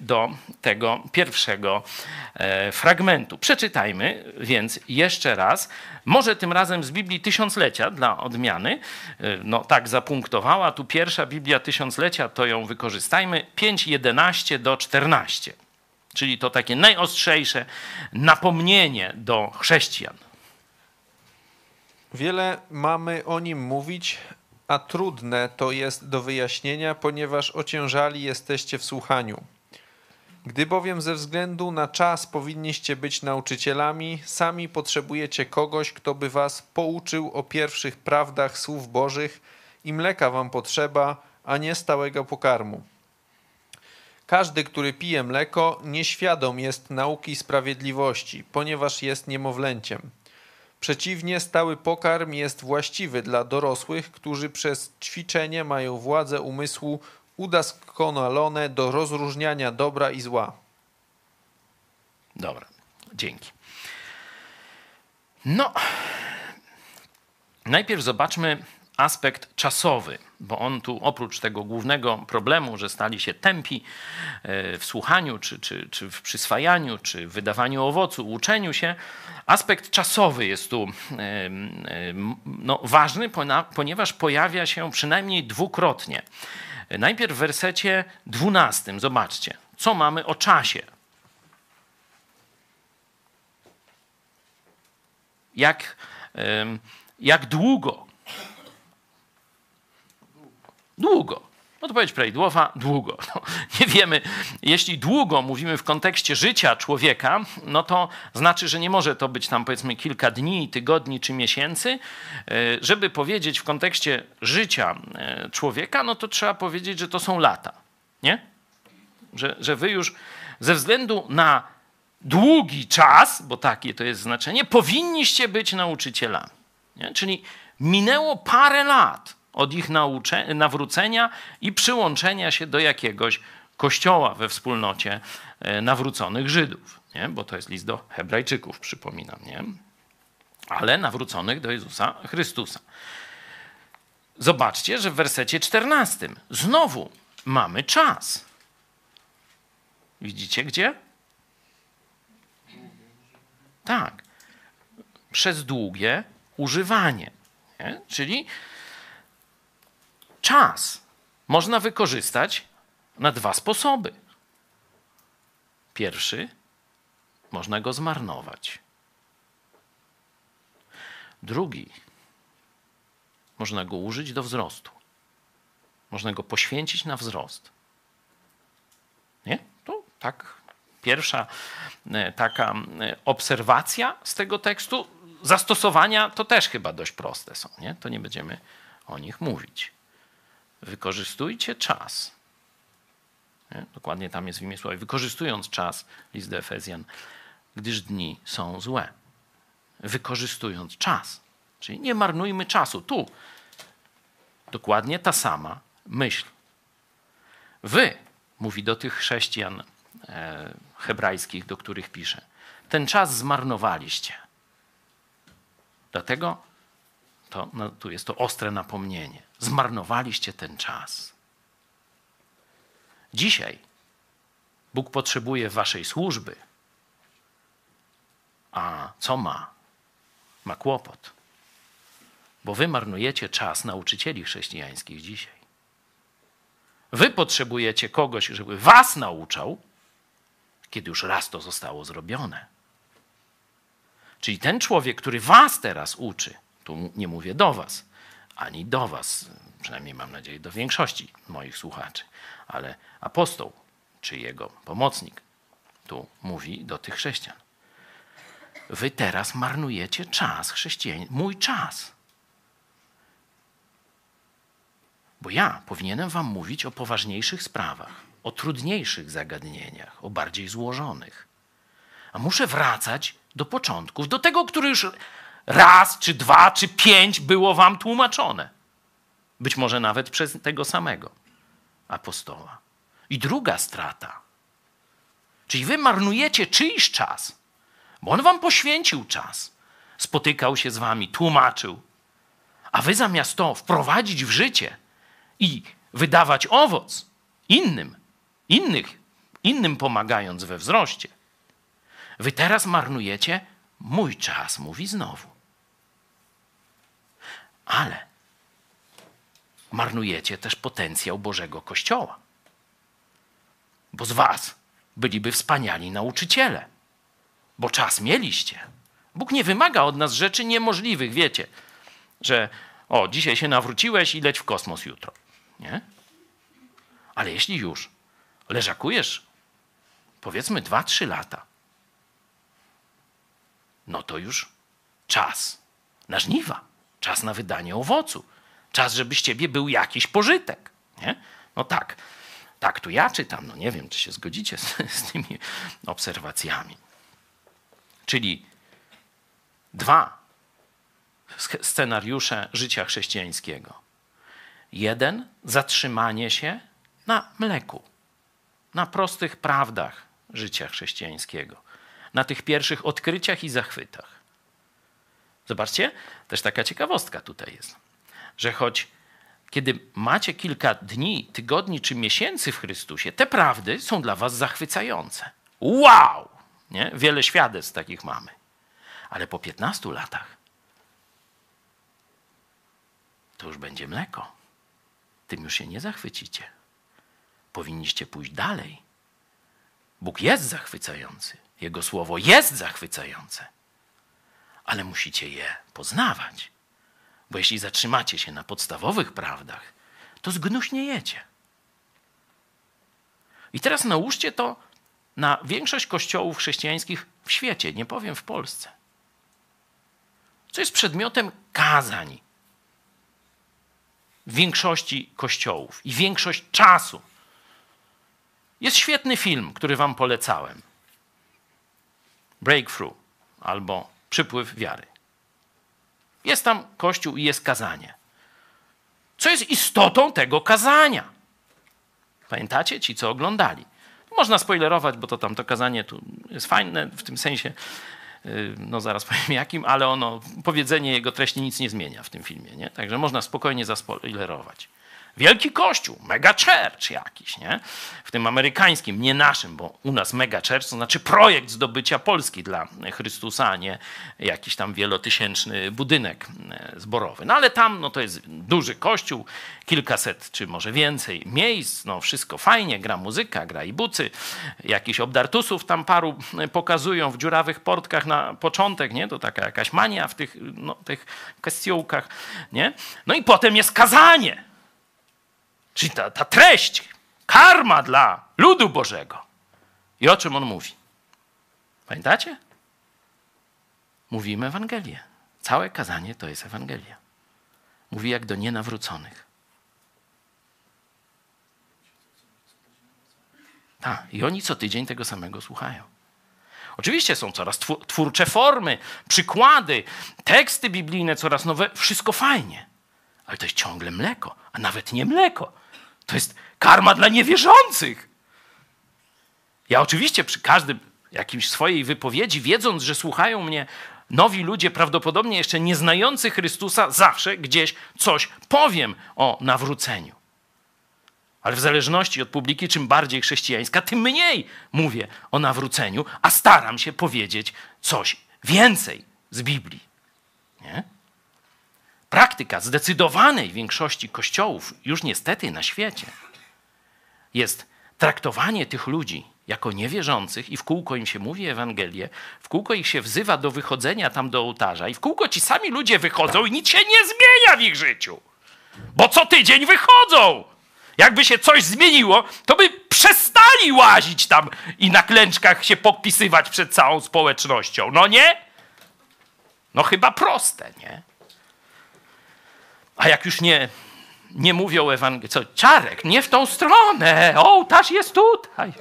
do tego pierwszego pierwszego e, fragmentu. Przeczytajmy więc jeszcze raz, może tym razem z Biblii Tysiąclecia dla odmiany. E, no tak zapunktowała, tu pierwsza Biblia Tysiąclecia, to ją wykorzystajmy, 5:11 do 14. Czyli to takie najostrzejsze napomnienie do chrześcijan. Wiele mamy o nim mówić, a trudne to jest do wyjaśnienia, ponieważ ociężali jesteście w słuchaniu. Gdy bowiem ze względu na czas powinniście być nauczycielami, sami potrzebujecie kogoś, kto by was pouczył o pierwszych prawdach słów Bożych i mleka wam potrzeba, a nie stałego pokarmu. Każdy, który pije mleko, nieświadom jest nauki sprawiedliwości, ponieważ jest niemowlęciem. Przeciwnie, stały pokarm jest właściwy dla dorosłych, którzy przez ćwiczenie mają władzę umysłu udoskonalone do rozróżniania dobra i zła. Dobra. Dzięki. No, najpierw zobaczmy aspekt czasowy, bo on tu oprócz tego głównego problemu, że stali się tępi e, w słuchaniu, czy, czy, czy w przyswajaniu, czy w wydawaniu owocu, uczeniu się, aspekt czasowy jest tu no, ważny, ponieważ pojawia się przynajmniej dwukrotnie. Najpierw w wersecie dwunastym, zobaczcie, co mamy o czasie. Jak, jak długo Długo. Odpowiedź prawidłowa długo. No, nie wiemy, jeśli długo mówimy w kontekście życia człowieka, no to znaczy, że nie może to być tam powiedzmy kilka dni, tygodni czy miesięcy. E, żeby powiedzieć w kontekście życia e, człowieka, no to trzeba powiedzieć, że to są lata. Nie? Że, że wy już ze względu na długi czas, bo takie to jest znaczenie, powinniście być nauczycielami. Nie? Czyli minęło parę lat od ich naucze, nawrócenia i przyłączenia się do jakiegoś kościoła we wspólnocie e, nawróconych Żydów, nie? bo to jest list do Hebrajczyków, przypominam, nie? ale nawróconych do Jezusa Chrystusa. Zobaczcie, że w wersecie 14 znowu mamy czas. Widzicie gdzie? Tak. Przez długie używanie. Nie? Czyli czas można wykorzystać na dwa sposoby. Pierwszy, można go zmarnować. Drugi, można go użyć do wzrostu. Można go poświęcić na wzrost. Nie? To tak. Pierwsza e, taka e, obserwacja z tego tekstu, zastosowania to też chyba dość proste są. Nie? To nie będziemy o nich mówić. Wykorzystujcie czas. Nie? Dokładnie tam jest w imię słowa. Wykorzystując czas, list do Efezjan, gdyż dni są złe. Wykorzystując czas. Czyli nie marnujmy czasu. Tu dokładnie ta sama myśl. Wy, mówi do tych chrześcijan e, hebrajskich, do których pisze, ten czas zmarnowaliście. Dlatego to, no, tu jest to ostre napomnienie. Zmarnowaliście ten czas. Dzisiaj Bóg potrzebuje waszej służby. A co ma? Ma kłopot. Bo wy marnujecie czas nauczycieli chrześcijańskich dzisiaj. Wy potrzebujecie kogoś, żeby was nauczał, kiedy już raz to zostało zrobione. Czyli ten człowiek, który was teraz uczy, tu nie mówię do Was, ani do Was, przynajmniej mam nadzieję do większości moich słuchaczy, ale apostoł czy jego pomocnik tu mówi do tych chrześcijan. Wy teraz marnujecie czas chrześcijanin, mój czas. Bo ja powinienem Wam mówić o poważniejszych sprawach, o trudniejszych zagadnieniach, o bardziej złożonych. A muszę wracać do początków, do tego, który już raz, czy dwa, czy pięć było wam tłumaczone. Być może nawet przez tego samego apostoła. I druga strata. Czyli wy marnujecie czyjś czas, bo on wam poświęcił czas. Spotykał się z wami, tłumaczył. A wy zamiast to wprowadzić w życie i wydawać owoc innym, innych, innym pomagając we wzroście, wy teraz marnujecie mój czas, mówi znowu. Ale marnujecie też potencjał Bożego Kościoła. Bo z was byliby wspaniali nauczyciele, bo czas mieliście. Bóg nie wymaga od nas rzeczy niemożliwych, wiecie, że o, dzisiaj się nawróciłeś i leć w kosmos jutro. Nie? Ale jeśli już leżakujesz, powiedzmy dwa, trzy lata, no to już czas na żniwa, czas na wydanie owocu, czas, żeby z ciebie był jakiś pożytek. Nie? No tak, tak tu ja czytam, no nie wiem, czy się zgodzicie z, z tymi obserwacjami. Czyli dwa scenariusze życia chrześcijańskiego. Jeden, zatrzymanie się na mleku, na prostych prawdach życia chrześcijańskiego na tych pierwszych odkryciach i zachwytach. Zobaczcie, też taka ciekawostka tutaj jest, że choć kiedy macie kilka dni, tygodni czy miesięcy w Chrystusie, te prawdy są dla was zachwycające. Wow! Nie? Wiele świadectw takich mamy. Ale po 15 latach to już będzie mleko. Tym już się nie zachwycicie. Powinniście pójść dalej. Bóg jest zachwycający. Jego słowo jest zachwycające. Ale musicie je poznawać. Bo jeśli zatrzymacie się na podstawowych prawdach, to zgnuśniejecie. I teraz nałóżcie to na większość kościołów chrześcijańskich w świecie, nie powiem w Polsce. Co jest przedmiotem kazań w większości kościołów i większość czasu. Jest świetny film, który wam polecałem. Breakthrough albo Przypływ wiary. Jest tam kościół i jest kazanie. Co jest istotą tego kazania? Pamiętacie ci, co oglądali? Można spoilerować, bo to tam to kazanie tu jest fajne w tym sensie, y, no zaraz powiem jakim, ale ono, powiedzenie jego treści nic nie zmienia w tym filmie, nie? Także można spokojnie zaspoilerować. Wielki kościół, mega church jakiś, nie? W tym amerykańskim, nie naszym, bo u nas mega church to znaczy projekt zdobycia Polski dla Chrystusa, a nie jakiś tam wielotysięczny budynek e, zborowy. No ale tam no to jest duży kościół, kilkaset czy może więcej miejsc, no wszystko fajnie, gra muzyka, gra i bucy, jakiś obdartusów tam paru pokazują w dziurawych portkach na początek, nie? To taka jakaś mania w tych, no, tych kościółkach, nie? No i potem jest kazanie Czyli ta, ta treść, karma dla ludu Bożego. I o czym on mówi? Pamiętacie? Mówimy Ewangelię. Całe kazanie to jest Ewangelia. Mówi jak do nienawróconych. Tak, i oni co tydzień tego samego słuchają. Oczywiście są coraz twórcze formy, przykłady, teksty biblijne coraz nowe, wszystko fajnie. Ale to jest ciągle mleko, a nawet nie mleko. To jest karma dla niewierzących. Ja oczywiście przy każdym jakimś swojej wypowiedzi, wiedząc, że słuchają mnie nowi ludzie, prawdopodobnie jeszcze nie znający Chrystusa, zawsze gdzieś coś powiem o nawróceniu. Ale w zależności od publiki, czym bardziej chrześcijańska, tym mniej mówię o nawróceniu, a staram się powiedzieć coś więcej z Biblii. Nie? Praktyka zdecydowanej większości kościołów, już niestety na świecie, jest traktowanie tych ludzi jako niewierzących i w kółko im się mówi Ewangelię, w kółko ich się wzywa do wychodzenia tam do ołtarza i w kółko ci sami ludzie wychodzą i nic się nie zmienia w ich życiu. Bo co tydzień wychodzą. Jakby się coś zmieniło, to by przestali łazić tam i na klęczkach się podpisywać przed całą społecznością. No nie? No chyba proste, nie? A jak już nie, nie mówią Ewangelii, co, Czarek, nie w tą stronę, ołtarz jest tutaj.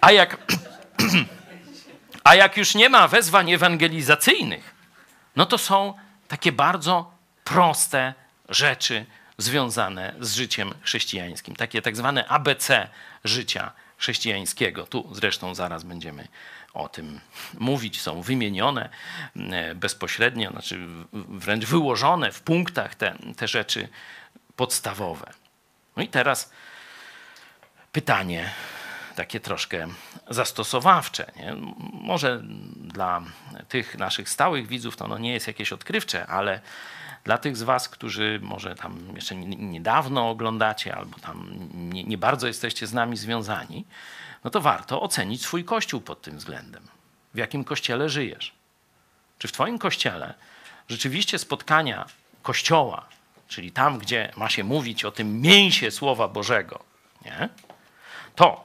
A jak, a jak już nie ma wezwań ewangelizacyjnych, no to są takie bardzo proste rzeczy związane z życiem chrześcijańskim. Takie tak zwane ABC życia chrześcijańskiego. Tu zresztą zaraz będziemy o tym mówić, są wymienione e, bezpośrednio, znaczy wręcz wyłożone w punktach te, te rzeczy podstawowe. No i teraz pytanie takie troszkę zastosowawcze. Nie? Może dla tych naszych stałych widzów to no nie jest jakieś odkrywcze, ale dla tych z Was, którzy może tam jeszcze niedawno oglądacie albo tam nie, nie bardzo jesteście z nami związani, no to warto ocenić swój kościół pod tym względem. W jakim kościele żyjesz? Czy w Twoim kościele rzeczywiście spotkania kościoła, czyli tam, gdzie ma się mówić o tym mięsie Słowa Bożego, nie? to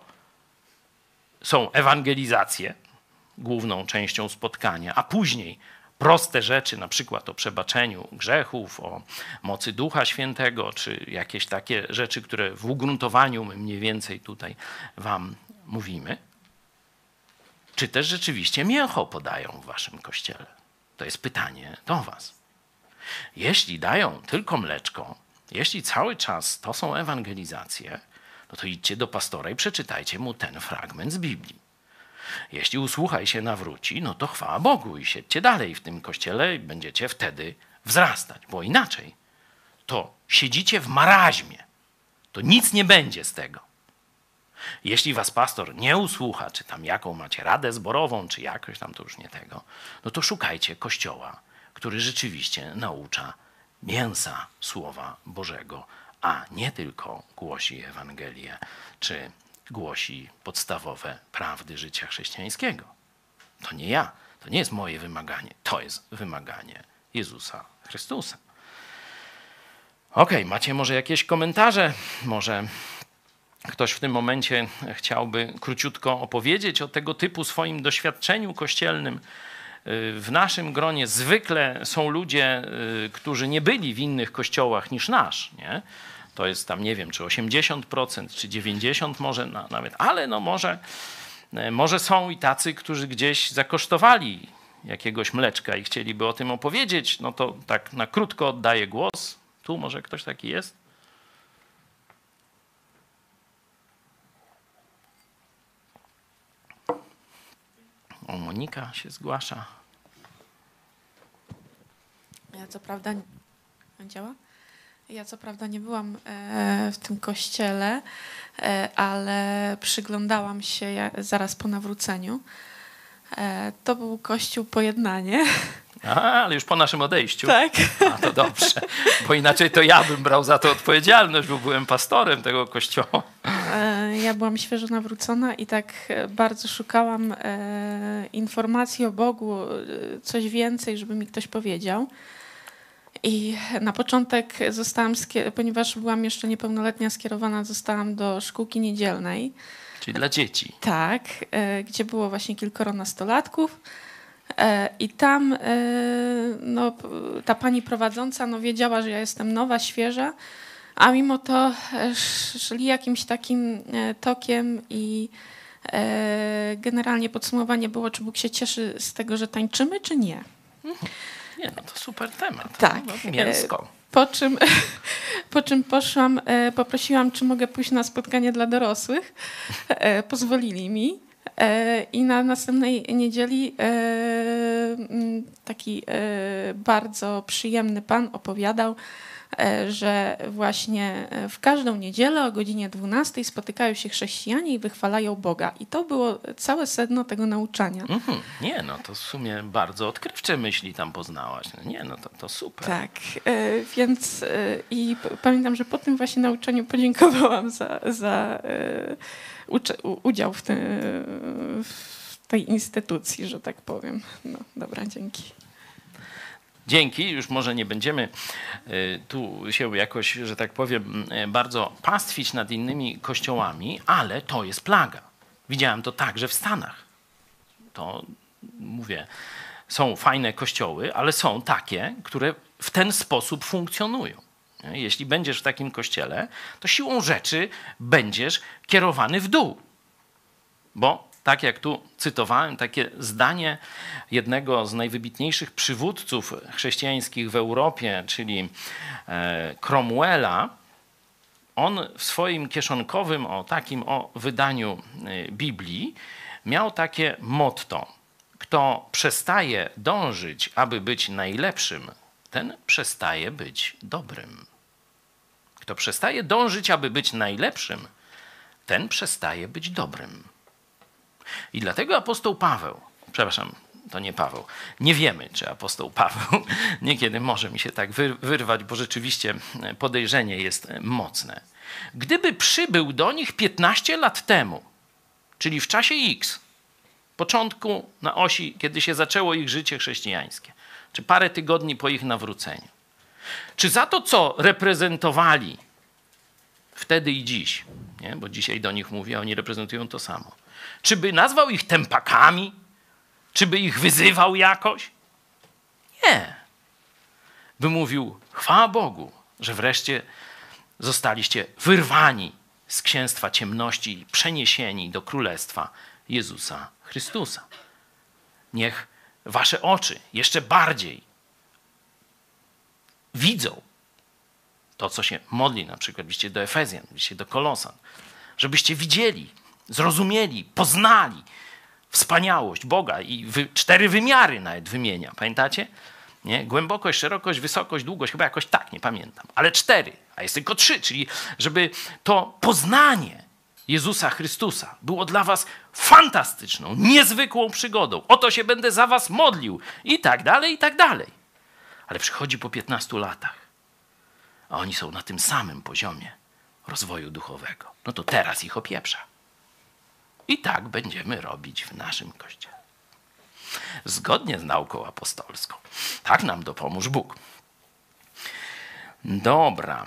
są ewangelizacje, główną częścią spotkania, a później proste rzeczy, na przykład o przebaczeniu grzechów, o mocy Ducha Świętego, czy jakieś takie rzeczy, które w ugruntowaniu my mniej więcej tutaj Wam mówimy, czy też rzeczywiście mięcho podają w waszym kościele? To jest pytanie do was. Jeśli dają tylko mleczko, jeśli cały czas to są ewangelizacje, no to idźcie do pastora i przeczytajcie mu ten fragment z Biblii. Jeśli usłucha i się nawróci, no to chwała Bogu i siedźcie dalej w tym kościele i będziecie wtedy wzrastać, bo inaczej to siedzicie w maraźmie. To nic nie będzie z tego. Jeśli was pastor nie usłucha, czy tam jaką macie radę zborową, czy jakoś tam, to już nie tego, no to szukajcie kościoła, który rzeczywiście naucza mięsa Słowa Bożego, a nie tylko głosi Ewangelię, czy głosi podstawowe prawdy życia chrześcijańskiego. To nie ja, to nie jest moje wymaganie, to jest wymaganie Jezusa Chrystusa. Ok, macie może jakieś komentarze? Może ktoś w tym momencie chciałby króciutko opowiedzieć o tego typu swoim doświadczeniu kościelnym? W naszym gronie zwykle są ludzie, y, którzy nie byli w innych kościołach niż nasz. Nie? To jest tam, nie wiem, czy 80%, czy 90% może nawet, ale no może, y, może są i tacy, którzy gdzieś zakosztowali jakiegoś mleczka i chcieliby o tym opowiedzieć. No to tak na krótko oddaję głos. Tu może ktoś taki jest? O, Monika się zgłasza. Ja co prawda. Działa? Ja co prawda nie byłam e, w tym kościele, e, ale przyglądałam się zaraz po nawróceniu. E, to był kościół Pojednanie. A, ale już po naszym odejściu. Tak. A, to dobrze, bo inaczej to ja bym brał za to odpowiedzialność, bo byłem pastorem tego kościoła. E, ja byłam świeżo nawrócona i tak e, bardzo szukałam informacji o Bogu, coś więcej, żeby mi ktoś powiedział. I na początek zostałam, ponieważ byłam jeszcze niepełnoletnia, skierowana zostałam do szkółki niedzielnej. Czyli dla dzieci. Tak, gdzie było właśnie kilkoro nastolatków. E, I tam e, no, ta pani prowadząca no, wiedziała, że ja jestem nowa, świeża, a mimo to e, szli jakimś takim tokiem i generalnie podsumowanie było, czy Bóg się cieszy z tego, że tańczymy, czy nie. Nie, no to super temat. Tak. No, mięsko. Po czym, po czym poszłam, poprosiłam, czy mogę pójść na spotkanie dla dorosłych. Pozwolili mi. E, I na następnej niedzieli e, taki e, bardzo przyjemny pan opowiadał, że właśnie w każdą niedzielę o godzinie 12 spotykają się chrześcijanie i wychwalają Boga. I to było całe sedno tego nauczania. Mm -hmm. Nie, no to w sumie bardzo odkrywcze myśli tam poznałaś. No nie, no to, to super. Tak, więc i pamiętam, że po tym właśnie nauczaniu podziękowałam za, za udział w, te, w tej instytucji, że tak powiem. No, dobra, dzięki. Dzięki, już może nie będziemy y, tu się jakoś, że tak powiem, y, bardzo pastwić nad innymi kościołami, ale to jest plaga. Widziałem to także w Stanach. To mówię, są fajne kościoły, ale są takie, które w ten sposób funkcjonują. Jeśli będziesz w takim kościele, to siłą rzeczy będziesz kierowany w dół. Bo tak jak tu cytowałem, takie zdanie jednego z najwybitniejszych przywódców chrześcijańskich w Europie, czyli e, Cromwella, on w swoim kieszonkowym, o takim o wydaniu e, Biblii, miał takie motto: Kto przestaje dążyć, aby być najlepszym, ten przestaje być dobrym. Kto przestaje dążyć, aby być najlepszym, ten przestaje być dobrym. I dlatego apostoł Paweł, przepraszam, to nie Paweł, nie wiemy, czy apostoł Paweł, niekiedy może mi się tak wyrwać, bo rzeczywiście podejrzenie jest mocne. Gdyby przybył do nich 15 lat temu, czyli w czasie X, początku na osi, kiedy się zaczęło ich życie chrześcijańskie, czy parę tygodni po ich nawróceniu, czy za to, co reprezentowali wtedy i dziś, nie? bo dzisiaj do nich mówię, oni reprezentują to samo, czy by nazwał ich tempakami? Czy by ich wyzywał jakoś? Nie. By mówił, chwała Bogu, że wreszcie zostaliście wyrwani z księstwa ciemności i przeniesieni do królestwa Jezusa Chrystusa. Niech wasze oczy jeszcze bardziej widzą to, co się modli, na przykład byście do Efezjan, byście do Kolosan, żebyście widzieli, zrozumieli, poznali wspaniałość Boga i wy, cztery wymiary nawet wymienia. Pamiętacie? Nie? Głębokość, szerokość, wysokość, długość, chyba jakoś tak, nie pamiętam. Ale cztery, a jest tylko trzy, czyli żeby to poznanie Jezusa Chrystusa było dla was fantastyczną, niezwykłą przygodą. Oto się będę za was modlił i tak dalej, i tak dalej. Ale przychodzi po 15 latach, a oni są na tym samym poziomie rozwoju duchowego. No to teraz ich opieprza. I tak będziemy robić w naszym kościele. Zgodnie z nauką apostolską. Tak nam dopomóż Bóg. Dobra,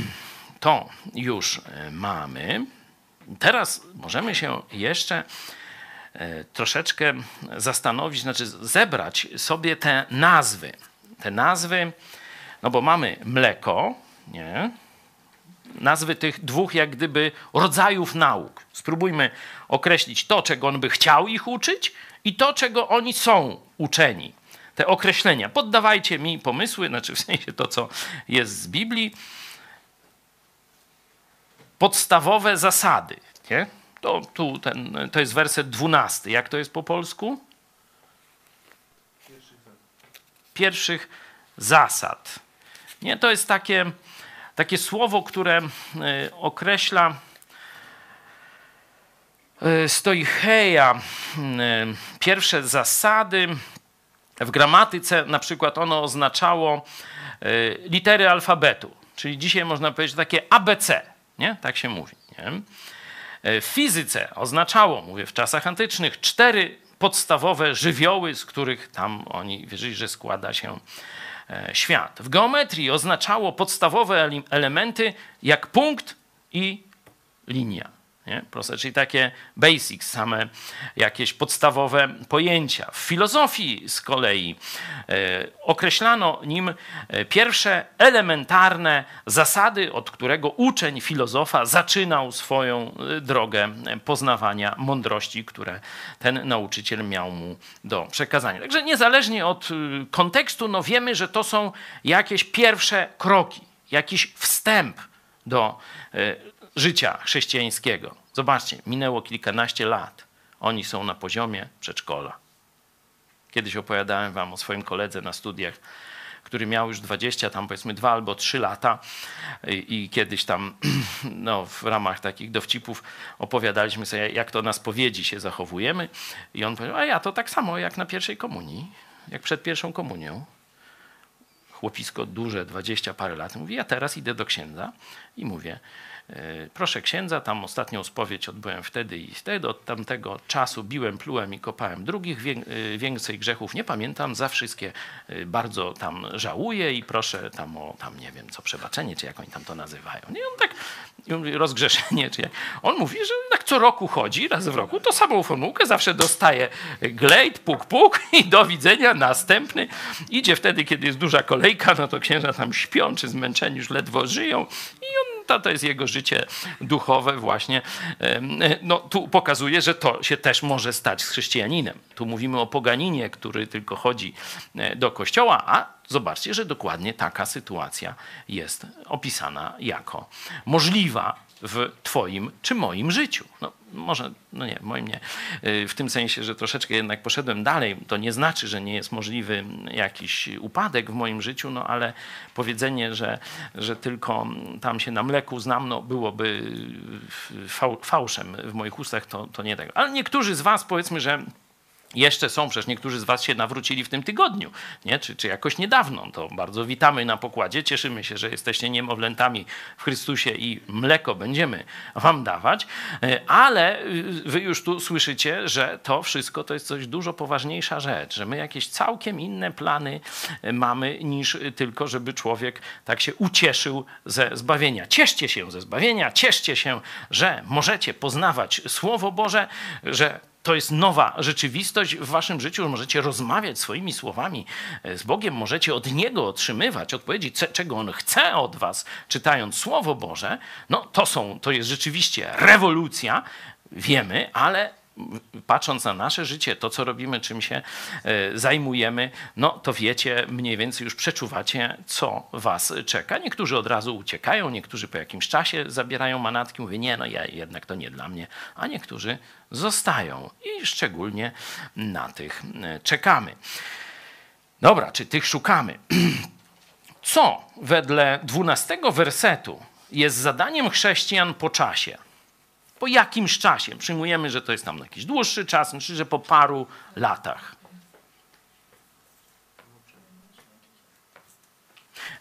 to już e, mamy. Teraz możemy się jeszcze e, troszeczkę zastanowić, znaczy zebrać sobie te nazwy. Te nazwy, no bo mamy mleko, nie? nazwy tych dwóch jak gdyby rodzajów nauk. Spróbujmy określić to, czego on by chciał ich uczyć i to, czego oni są uczeni. Te określenia. Poddawajcie mi pomysły, znaczy w sensie to, co jest z Biblii. Podstawowe zasady. Nie? To, tu ten, to jest werset dwunasty. Jak to jest po polsku? Pierwszych zasad. Nie, to jest takie takie słowo, które e, określa e, stoicheia, e, pierwsze zasady. W gramatyce na przykład ono oznaczało litery alfabetu, czyli dzisiaj można powiedzieć takie ABC, nie? tak się mówi. Nie? W fizyce oznaczało, mówię w czasach antycznych, cztery podstawowe żywioły, z których tam oni wierzyli, że składa się E, świat. W geometrii oznaczało podstawowe elementy jak punkt i linia. Nie? Proste, czyli takie basics, same jakieś podstawowe pojęcia. W filozofii z kolei e, określano nim e, pierwsze elementarne zasady, od którego uczeń filozofa zaczynał swoją e, drogę poznawania mądrości, które ten nauczyciel miał mu do przekazania. Także niezależnie od kontekstu, no wiemy, że to są jakieś pierwsze kroki, jakiś wstęp do życia chrześcijańskiego. Zobaczcie, minęło kilkanaście lat. Oni są na poziomie przedszkola. Kiedyś opowiadałem wam o swoim koledze na studiach, który miał już 20, tam powiedzmy dwa albo trzy lata i, i kiedyś tam no, w ramach takich dowcipów opowiadaliśmy sobie, jak to na spowiedzi się zachowujemy i on powiedział, a ja to tak samo jak na pierwszej komunii, jak przed pierwszą komunią. Chłopisko duże, 20 parę lat, mówi, ja teraz idę do księdza i mówię, proszę księdza, tam ostatnią spowiedź odbyłem wtedy i wtedy. Od tamtego czasu biłem, plułem i kopałem drugich. E, więcej grzechów nie pamiętam. Za wszystkie e, bardzo tam żałuję i proszę tam o, tam nie wiem co, przebaczenie, czy jak oni tam to nazywają. I on tak, rozgrzeszenie, czy jak. On mówi, że tak co roku chodzi, raz w roku, to samą formułkę zawsze dostaje glejt, puk, puk i do widzenia, następny. Idzie wtedy, kiedy jest duża kolejka, no to księża tam śpią, czy zmęczeni już ledwo żyją i on to, to jest jego życie duchowe właśnie. No, tu pokazuje, że to się też może stać z chrześcijaninem. Tu mówimy o poganinie, który tylko chodzi e, do kościoła, a zobaczcie, że dokładnie taka sytuacja jest opisana jako możliwa w Twoim czy moim życiu. No, może, no nie, moim nie. Y, w tym sensie, że troszeczkę jednak poszedłem dalej. To nie znaczy, że nie jest możliwy jakiś upadek w moim życiu, no ale powiedzenie, że, że tylko tam się na mleku znam, no byłoby fałszem w moich ustach, to, to nie tak. Ale niektórzy z Was powiedzmy, że jeszcze są, przecież niektórzy z Was się nawrócili w tym tygodniu, nie? Czy, czy jakoś niedawno. To bardzo witamy na pokładzie. Cieszymy się, że jesteście niemowlętami w Chrystusie i mleko będziemy Wam dawać. E, ale y, Wy już tu słyszycie, że to wszystko to jest coś dużo poważniejsza rzecz, że my jakieś całkiem inne plany e, mamy niż tylko, żeby człowiek tak się ucieszył ze zbawienia. Cieszcie się ze zbawienia, cieszcie się, że możecie poznawać Słowo Boże, że to jest nowa rzeczywistość w waszym życiu. Możecie rozmawiać swoimi słowami e, z Bogiem, możecie od Niego otrzymywać odpowiedzi, czego On chce od was, czytając Słowo Boże. No to, są, to jest rzeczywiście rewolucja, wiemy, ale patrząc na nasze życie, to co robimy, czym się e, zajmujemy, no to wiecie, mniej więcej już przeczuwacie, co was czeka. Niektórzy od razu uciekają, niektórzy po jakimś czasie zabierają manatki, mówią, nie, no ja jednak to nie dla mnie, a niektórzy zostają i szczególnie na tych e, czekamy. Dobra, czy tych szukamy? Co wedle dwunastego wersetu jest zadaniem chrześcijan po czasie? Po jakimś czasie? Przyjmujemy, że to jest tam jakiś dłuższy czas, znaczy, że po paru latach.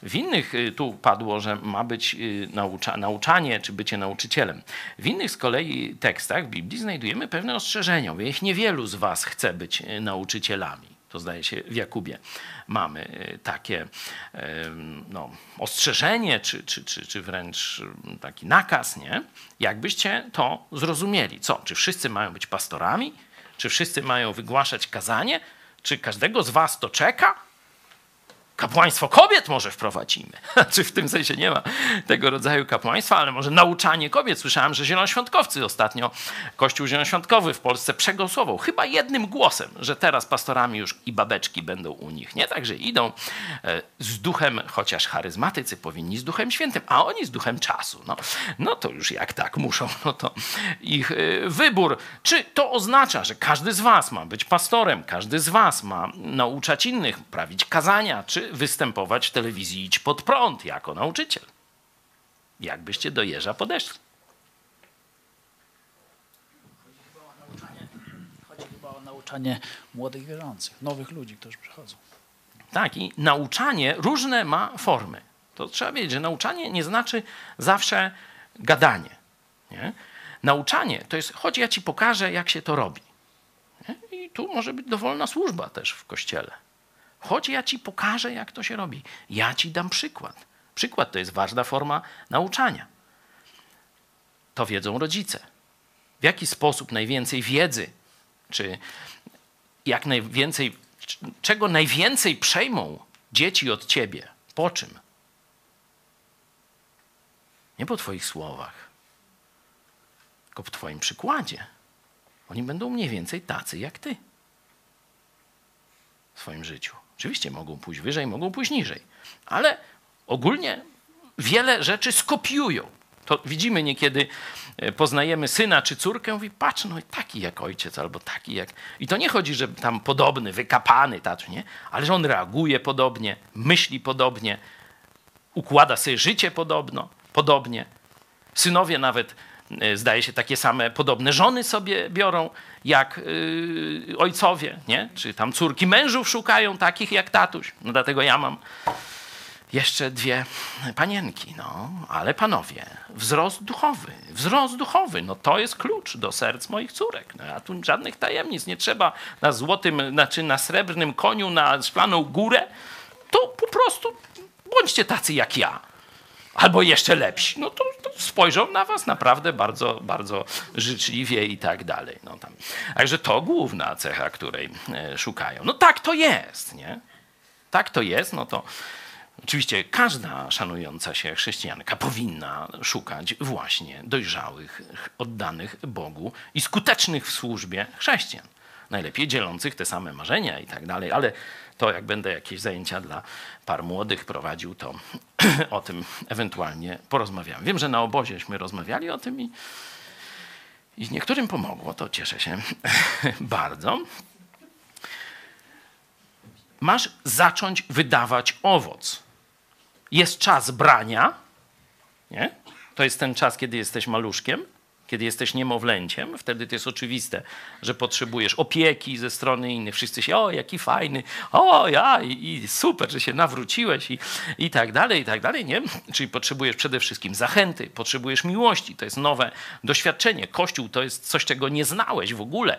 W innych y, tu padło, że ma być y, naucza, nauczanie czy bycie nauczycielem. W innych z kolei tekstach Biblii znajdujemy pewne ostrzeżenia. Niech niewielu z was chce być y, nauczycielami to zdaje się w Jakubie mamy e, takie no, ostrzeżenie, czy, czy, czy, czy wręcz taki nakaz, nie? Jakbyście to zrozumieli. Co? Czy wszyscy mają być pastorami? Czy wszyscy mają wygłaszać kazanie? Czy każdego z was to czeka? Kapłaństwo kobiet może wprowadzimy. Czy w tym sensie nie ma tego rodzaju kapłaństwa, ale może nauczanie kobiet. Słyszałem, że zielonoświątkowcy ostatnio, Kościół Zielonoświątkowy w Polsce przegłosował chyba jednym głosem, że teraz pastorami już i babeczki będą u nich. Nie także idą e, z duchem, chociaż charyzmatycy powinni z duchem świętym, a oni z duchem czasu. No, no to już jak tak muszą, no to ich e, wybór. Czy to oznacza, że każdy z was ma być pastorem, każdy z was ma nauczać innych, prawić kazania, czy występować w telewizji Idź Pod Prąd jako nauczyciel. Jakbyście do Jerza podeszli? Chodzi chyba o nauczanie młodych wierzących, nowych ludzi, którzy przychodzą. Tak, i nauczanie różne ma formy. To trzeba wiedzieć, że nauczanie nie znaczy zawsze gadanie. Nie? Nauczanie to jest, chodź ja ci pokażę, jak się to robi. I tu może być dowolna służba też w kościele. Chodź, ja ci pokażę, jak to się robi. Ja ci dam przykład. Przykład to jest ważna forma nauczania. To wiedzą rodzice. W jaki sposób najwięcej wiedzy, czy jak najwięcej, czego najwięcej przejmą dzieci od ciebie? Po czym? Nie po Twoich słowach, tylko po Twoim przykładzie. Oni będą mniej więcej tacy jak Ty w swoim życiu. Oczywiście mogą pójść wyżej, mogą pójść niżej, ale ogólnie wiele rzeczy skopiują. To widzimy niekiedy, e, poznajemy syna czy córkę, mówi, patrz, no taki jak ojciec, albo taki jak... I to nie chodzi, że tam podobny, wykapany tatuś, nie? Ale że on reaguje podobnie, myśli podobnie, układa sobie życie podobno, podobnie. Synowie nawet zdaje się, takie same podobne żony sobie biorą jak yy, ojcowie, nie? Czy tam córki mężów szukają takich jak tatuś. No dlatego ja mam jeszcze dwie panienki, no, ale panowie, wzrost duchowy, wzrost duchowy, no to jest klucz do serc moich córek. No, a tu żadnych tajemnic nie trzeba na złotym, znaczy na srebrnym koniu, na szklaną górę, to po prostu bądźcie tacy jak ja albo jeszcze lepsi, no to, to, spojrzą na was naprawdę bardzo, bardzo życzliwie i tak dalej. No tam. Także to główna cecha, której e, szukają. No tak to jest, nie? Tak to jest, no to oczywiście każda szanująca się chrześcijanka powinna szukać właśnie dojrzałych, oddanych Bogu i skutecznych w służbie chrześcijan. Najlepiej dzielących te same marzenia i tak dalej, ale to jak będę jakieś zajęcia dla par młodych prowadził, to o tym ewentualnie porozmawiamy. Wiem, że na obozieśmy rozmawiali o tym i, i niektórym pomogło, to cieszę się bardzo. Masz zacząć wydawać owoc. Jest czas brania, nie? To jest ten czas, kiedy jesteś maluszkiem kiedy jesteś niemowlęciem, wtedy to jest oczywiste, że potrzebujesz opieki ze strony innych. Wszyscy się, o, jaki fajny, o, ja, i, i super, że się nawróciłeś i, i tak dalej, i tak dalej, nie? Czyli potrzebujesz przede wszystkim zachęty, potrzebujesz miłości, to jest nowe doświadczenie. Kościół to jest coś, czego nie znałeś w ogóle.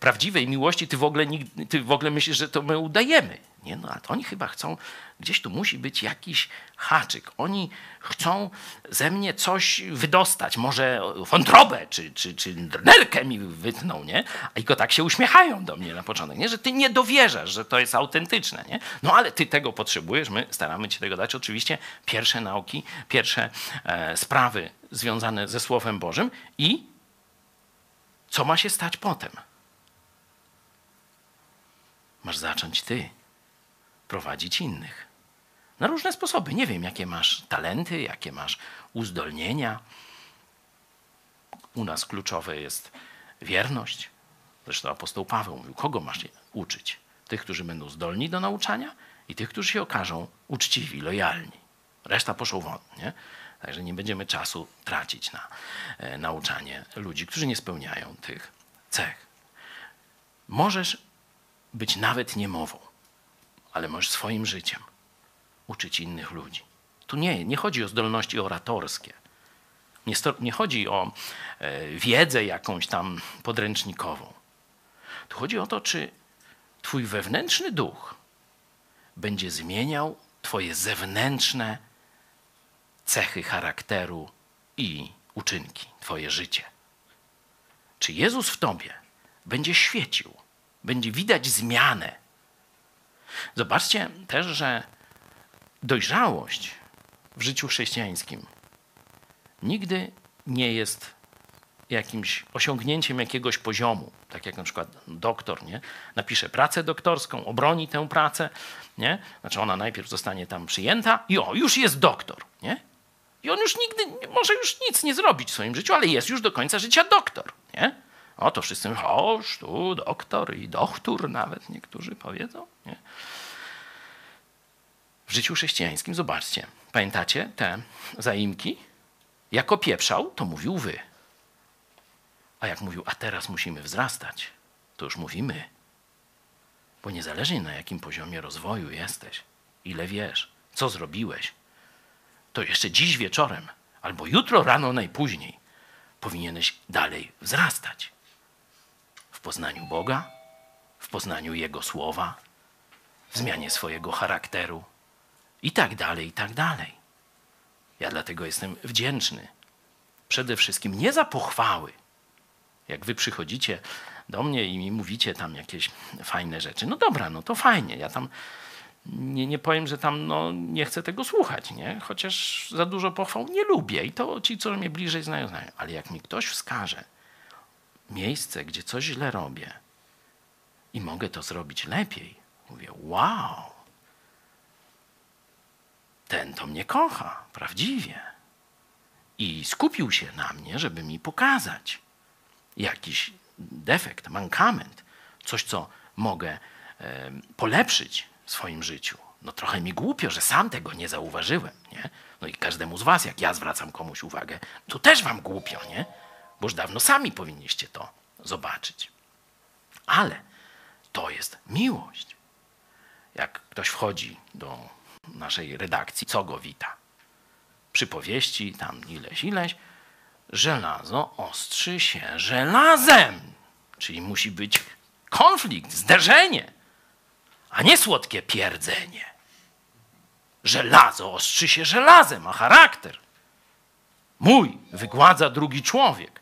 Prawdziwej miłości ty w ogóle, ty w ogóle myślisz, że to my udajemy. Nie, no, ale oni chyba chcą, gdzieś tu musi być jakiś haczyk. Oni chcą ze mnie coś wydostać, może wątrobę, czy, czy, czy nerkę mi wytną, nie? A i go tak się uśmiechają do mnie na początek, nie? Że ty nie dowierzasz, że to jest autentyczne, nie? No ale ty tego potrzebujesz, my staramy cię tego dać. Oczywiście pierwsze nauki, pierwsze e, sprawy związane ze Słowem Bożym i Co ma się stać potem? Masz zacząć ty prowadzić innych. Na różne sposoby. Nie wiem, jakie masz talenty, jakie masz uzdolnienia. U nas kluczowe jest wierność. Zresztą apostoł Paweł mówił, kogo masz uczyć? Tych, którzy będą zdolni do nauczania i tych, którzy się okażą uczciwi, lojalni. Reszta poszło won, nie? Także nie będziemy czasu tracić na e, nauczanie ludzi, którzy nie spełniają tych cech. Możesz być nawet niemową, ale możesz swoim życiem uczyć innych ludzi. Tu nie, nie chodzi o zdolności oratorskie. Nie, nie chodzi o e, wiedzę jakąś tam podręcznikową. Tu chodzi o to, czy Twój wewnętrzny duch będzie zmieniał Twoje zewnętrzne cechy charakteru i uczynki, Twoje życie. Czy Jezus w Tobie będzie świecił, będzie widać zmianę. Zobaczcie też, że dojrzałość w życiu chrześcijańskim nigdy nie jest jakimś osiągnięciem jakiegoś poziomu, tak jak na przykład doktor, nie? napisze pracę doktorską, obroni tę pracę, nie? znaczy ona najpierw zostanie tam przyjęta i o, już jest doktor. Nie? I on już nigdy może już nic nie zrobić w swoim życiu, ale jest już do końca życia doktor. Nie? O, to wszyscy mówią, oż tu doktor i doktor nawet niektórzy powiedzą. Nie? W życiu chrześcijańskim, zobaczcie, pamiętacie te zaimki? Jak opieprzał, to mówił wy. A jak mówił, a teraz musimy wzrastać, to już mówimy. Bo niezależnie na jakim poziomie rozwoju jesteś, ile wiesz, co zrobiłeś, to jeszcze dziś wieczorem albo jutro rano najpóźniej powinieneś dalej wzrastać w poznaniu Boga, w poznaniu Jego słowa, w zmianie swojego charakteru i tak dalej, i tak dalej. Ja dlatego jestem wdzięczny przede wszystkim nie za pochwały. Jak wy przychodzicie do mnie i mi mówicie tam jakieś fajne rzeczy, no dobra, no to fajnie, ja tam nie, nie powiem, że tam no, nie chcę tego słuchać, nie? chociaż za dużo pochwał nie lubię i to ci, co mnie bliżej znają, znają. Ale jak mi ktoś wskaże miejsce, gdzie coś źle robię i mogę to zrobić lepiej, mówię, wow, ten to mnie kocha, prawdziwie. I skupił się na mnie, żeby mi pokazać jakiś defekt, mankament, coś, co mogę polepszyć w swoim życiu. No trochę mi głupio, że sam tego nie zauważyłem, nie? No i każdemu z was, jak ja zwracam komuś uwagę, to też wam głupio, nie? Bo już dawno sami powinniście to zobaczyć. Ale to jest miłość. Jak ktoś wchodzi do naszej redakcji, co go wita? Przypowieści, tam ileś, ileś. Żelazo ostrzy się żelazem. Czyli musi być konflikt, zderzenie a nie słodkie pierdzenie. Żelazo ostrzy się żelazem, a charakter mój wygładza drugi człowiek.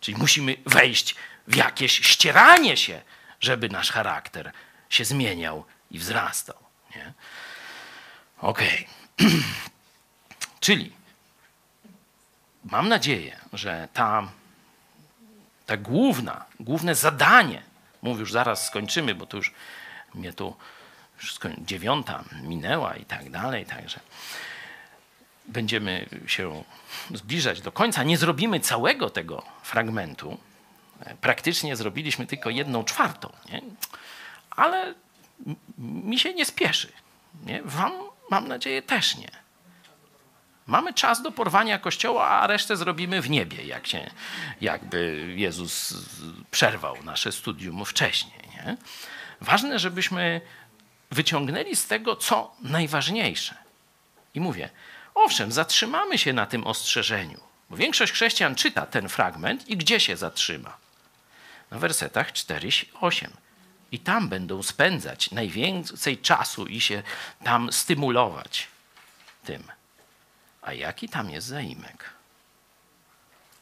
Czyli musimy wejść w jakieś ścieranie się, żeby nasz charakter się zmieniał i wzrastał. Nie? Okej. Okay. Czyli mam nadzieję, że ta, ta główna, główne zadanie, mówię już zaraz skończymy, bo to już mnie tu już dziewiąta minęła i tak dalej, także będziemy się zbliżać do końca. Nie zrobimy całego tego fragmentu. Praktycznie zrobiliśmy tylko jedną czwartą, nie? ale mi się nie spieszy. Nie? Wam, mam nadzieję, też nie. Mamy czas do porwania kościoła, a resztę zrobimy w niebie, jak się, jakby Jezus przerwał nasze studium wcześniej. Nie? Ważne, żebyśmy wyciągnęli z tego, co najważniejsze. I mówię, owszem, zatrzymamy się na tym ostrzeżeniu, bo większość chrześcijan czyta ten fragment i gdzie się zatrzyma? Na wersetach 4-8. I tam będą spędzać najwięcej czasu i się tam stymulować tym. A jaki tam jest zaimek?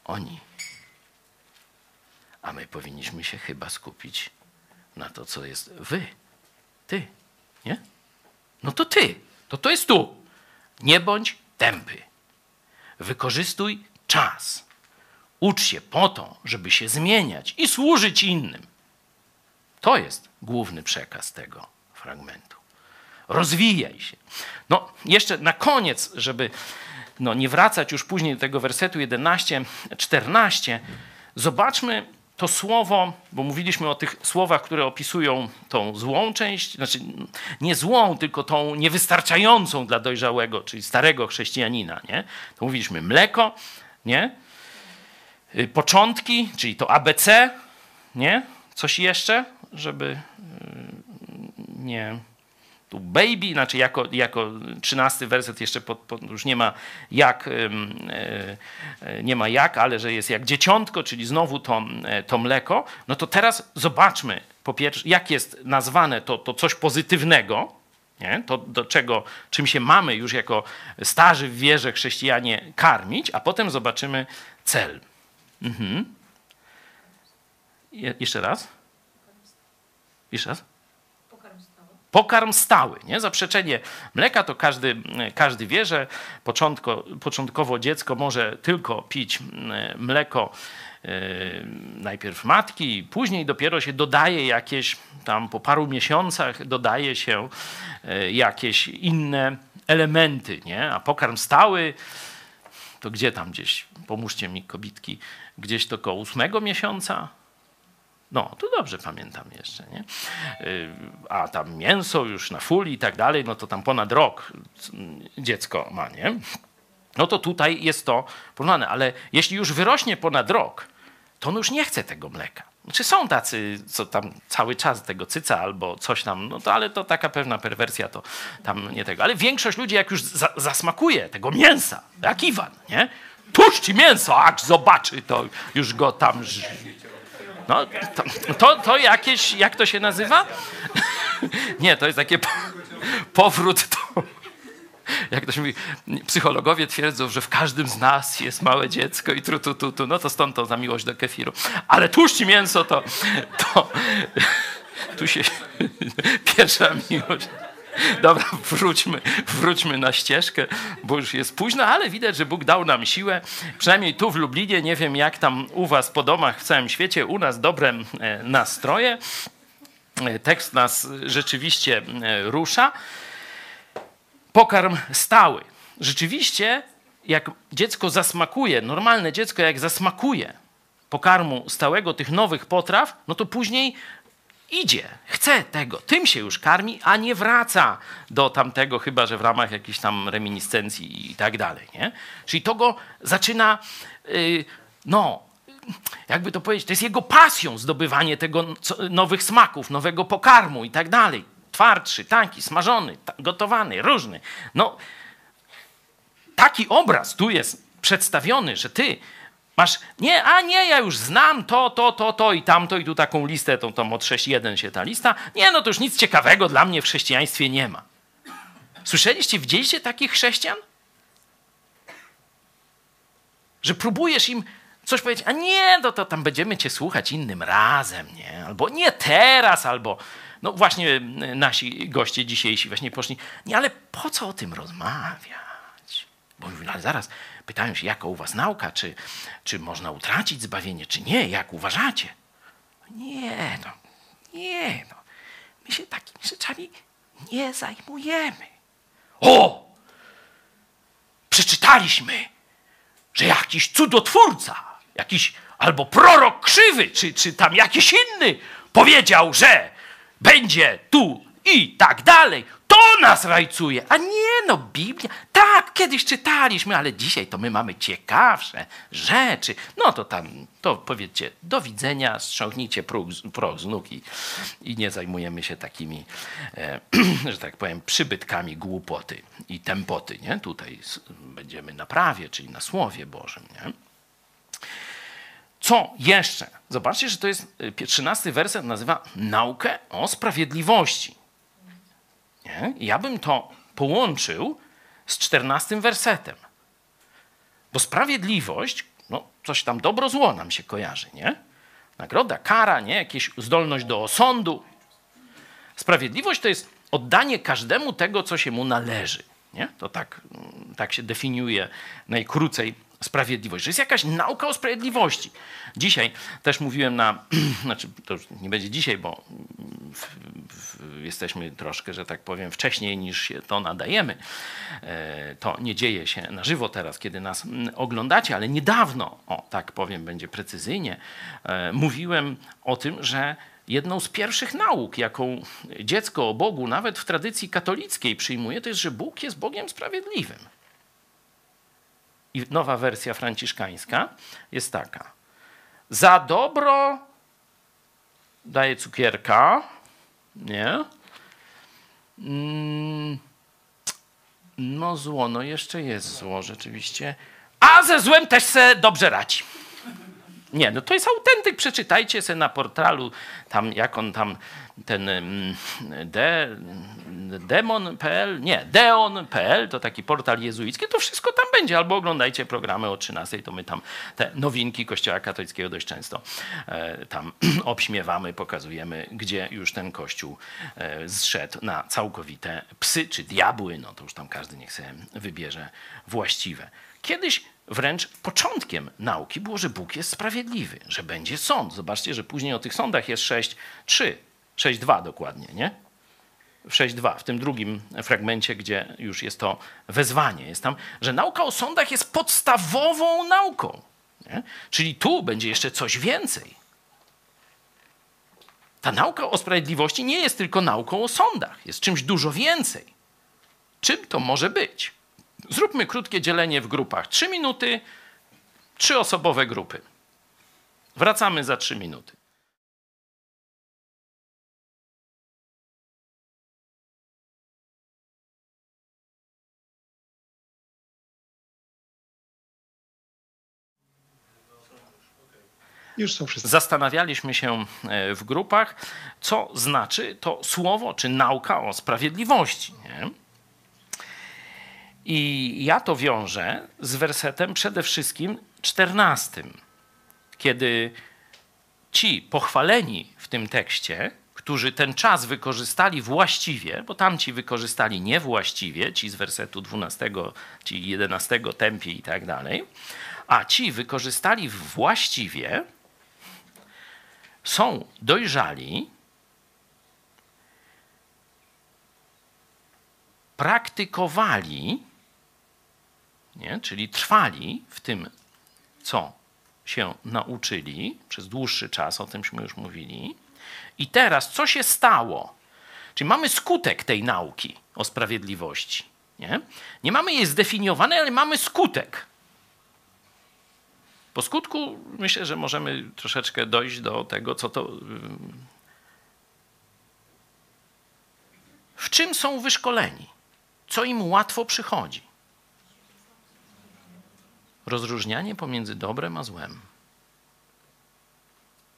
Oni. A my powinniśmy się chyba skupić na to, co jest wy, ty, nie? No to ty, to to jest tu. Nie bądź tępy. Wykorzystuj czas. Ucz się po to, żeby się zmieniać i służyć innym. To jest główny przekaz tego fragmentu. Rozwijaj się. No, jeszcze na koniec, żeby no, nie wracać już później do tego wersetu 11, 14, zobaczmy to słowo, bo mówiliśmy o tych słowach, które opisują tą złą część, znaczy nie złą, tylko tą niewystarczającą dla dojrzałego, czyli starego chrześcijanina. Nie? To mówiliśmy mleko, nie? Y, początki, czyli to ABC, nie? Coś jeszcze, żeby y, nie tu baby, znaczy jako, jako trzynasty werset jeszcze pod, pod, już nie ma jak, e, nie ma jak, ale że jest jak dzieciątko, czyli znowu to, to mleko, no to teraz zobaczmy po pierwsze, jak jest nazwane to, to coś pozytywnego, nie? to do czego, czym się mamy już jako starzy w wierze chrześcijanie karmić, a potem zobaczymy cel. Mhm. Je, jeszcze raz? Jeszcze raz? Pokarm stały. Nie? Zaprzeczenie mleka to każdy, każdy wie, że początko, początkowo dziecko może tylko pić mleko yy, najpierw matki, później dopiero się dodaje jakieś, tam po paru miesiącach dodaje się yy, jakieś inne elementy. Nie? A pokarm stały to gdzie tam gdzieś, pomóżcie mi kobitki, gdzieś to koło ósmego miesiąca, no, to dobrze pamiętam jeszcze, nie? Y, a tam mięso już na fuli i tak dalej, no to tam ponad rok dziecko ma, nie? No to tutaj jest to porównane, ale jeśli już wyrośnie ponad rok, to on już nie chce tego mleka. Czy są tacy, co tam cały czas tego cyca albo coś tam, no to ale to taka pewna perwersja, to tam nie tego. Ale większość ludzi, jak już za, zasmakuje tego mięsa, jak Iwan, nie? Tuż mięso, acz zobaczy, to już go tam no, to, to, to, jakieś, jak to się nazywa? Nie, to jest takie powrót do... Jak to się mówi, psychologowie twierdzą, że w każdym z nas jest małe dziecko i tru, tu, tu, tu. No to stąd to za miłość do kefiru. Ale tłuszcz mięso to, to tu się pierwsza miłość. Dobra, wróćmy, wróćmy na ścieżkę, bo już jest późno, ale widać, że Bóg dał nam siłę. Przynajmniej tu w Lublinie, nie wiem jak tam u was po domach w całym świecie, u nas dobre e, nastroje. E, tekst nas rzeczywiście e, rusza. Pokarm stały. Rzeczywiście, jak dziecko zasmakuje, normalne dziecko jak zasmakuje pokarmu stałego, tych nowych potraw, no to później idzie, chce tego, tym się już karmi, a nie wraca do tamtego, chyba że w ramach jakichś tam reminiscencji i tak dalej. Nie? Czyli to go zaczyna, yy, no, jakby to powiedzieć, to jest jego pasją zdobywanie tego nowych smaków, nowego pokarmu i tak dalej. Twardszy, taki, smażony, gotowany, różny. No, taki obraz tu jest przedstawiony, że ty Masz, nie, a nie, ja już znam to, to, to, to i tamto i tu taką listę, tą, tą od 6.1 się ta lista. Nie, no to już nic ciekawego dla mnie w chrześcijaństwie nie ma. Słyszeliście, widzieliście takich chrześcijan? Że próbujesz im coś powiedzieć, a nie, no to tam będziemy cię słuchać innym razem, nie? Albo nie teraz, albo... No właśnie nasi goście dzisiejsi właśnie poszli, nie, ale po co o tym rozmawiać? Bo mówili, ale zaraz, pytają się, jaka u was nauka, czy, czy można utracić zbawienie, czy nie, jak uważacie? Nie, no, nie, no. My się takimi rzeczami nie zajmujemy. O! Przeczytaliśmy, że jakiś cudotwórca, jakiś albo prorok krzywy, czy, czy tam jakiś inny powiedział, że będzie tu i tak dalej. To nas rajcuje, a nie no Biblia. Tak, kiedyś czytaliśmy, ale dzisiaj to my mamy ciekawsze rzeczy. No to tam, to powiedzcie do widzenia, strzągnijcie próg, proch z nóg i, i, nie zajmujemy się takimi, e, że tak powiem, przybytkami głupoty i tempoty. Nie? Tutaj będziemy na prawie, czyli na Słowie Bożym. Nie? Co jeszcze? Zobaczcie, że to jest 13 e, werset nazywa naukę o sprawiedliwości. Nie? Ja bym to połączył z czternastym wersetem. Bo sprawiedliwość, no coś tam dobro zło nam się kojarzy, nie? Nagroda, kara, nie? Jakieś zdolność do osądu. Sprawiedliwość to jest oddanie każdemu tego, co się mu należy. Nie? To tak, tak się definiuje najkrócej sprawiedliwość, że jest jakaś nauka o sprawiedliwości. Dzisiaj też mówiłem na, znaczy to już nie będzie dzisiaj, bo w, w, jesteśmy troszkę, że tak powiem, wcześniej niż się to nadajemy. E, to nie dzieje się na żywo teraz, kiedy nas oglądacie, ale niedawno, o tak powiem, będzie precyzyjnie, e, mówiłem o tym, że jedną z pierwszych nauk, jaką dziecko o Bogu, nawet w tradycji katolickiej przyjmuje, to jest, że Bóg jest Bogiem sprawiedliwym. I nowa wersja franciszkańska jest taka. Za dobro daje cukierka, nie? Mm, no zło, no jeszcze jest zło rzeczywiście. A ze złem też se dobrze radzi. Nie, no to jest autentyk, przeczytajcie sobie na portalu, tam jak on tam, ten mm, de, demon.pl, nie, deon.pl, to taki portal jezuicki, to wszystko tam będzie, albo oglądajcie programy o 13, to my tam te nowinki Kościoła katolickiego dość często e, tam obśmiewamy, pokazujemy, gdzie już ten Kościół e, zszedł na całkowite psy czy diabły, no to już tam każdy niech sobie wybierze właściwe. Kiedyś wręcz początkiem nauki było, że Bóg jest sprawiedliwy, że będzie sąd. Zobaczcie, że później o tych sądach jest 6.3, 6.2 dokładnie, nie? 6.2, w tym drugim fragmencie, gdzie już jest to wezwanie. Jest tam, że nauka o sądach jest podstawową nauką. Nie? Czyli tu będzie jeszcze coś więcej. Ta nauka o sprawiedliwości nie jest tylko nauką o sądach, jest czymś dużo więcej. Czym to może być? Zróbmy krótkie dzielenie w grupach. Trzy minuty, trzyosobowe grupy. Wracamy za trzy minuty. Już są wszyscy. Zastanawialiśmy się e, w grupach, co znaczy to słowo czy nauka o sprawiedliwości. Nie? I ja to wiążę z wersetem przede wszystkim czternastym, kiedy ci pochwaleni w tym tekście, którzy ten czas wykorzystali właściwie, bo tamci wykorzystali niewłaściwie, ci z wersetu 12, ci 11 tempie i tak dalej, a ci wykorzystali właściwie, są dojrzali, praktykowali, nie? czyli trwali w tym, co się nauczyli przez dłuższy czas, o tymśmy już mówili. I teraz, co się stało? Czyli mamy skutek tej nauki o sprawiedliwości. Nie, nie mamy jej zdefiniowanej, ale mamy skutek. Po skutku myślę, że możemy troszeczkę dojść do tego, co to. W czym są wyszkoleni? Co im łatwo przychodzi? Rozróżnianie pomiędzy dobrem a złem.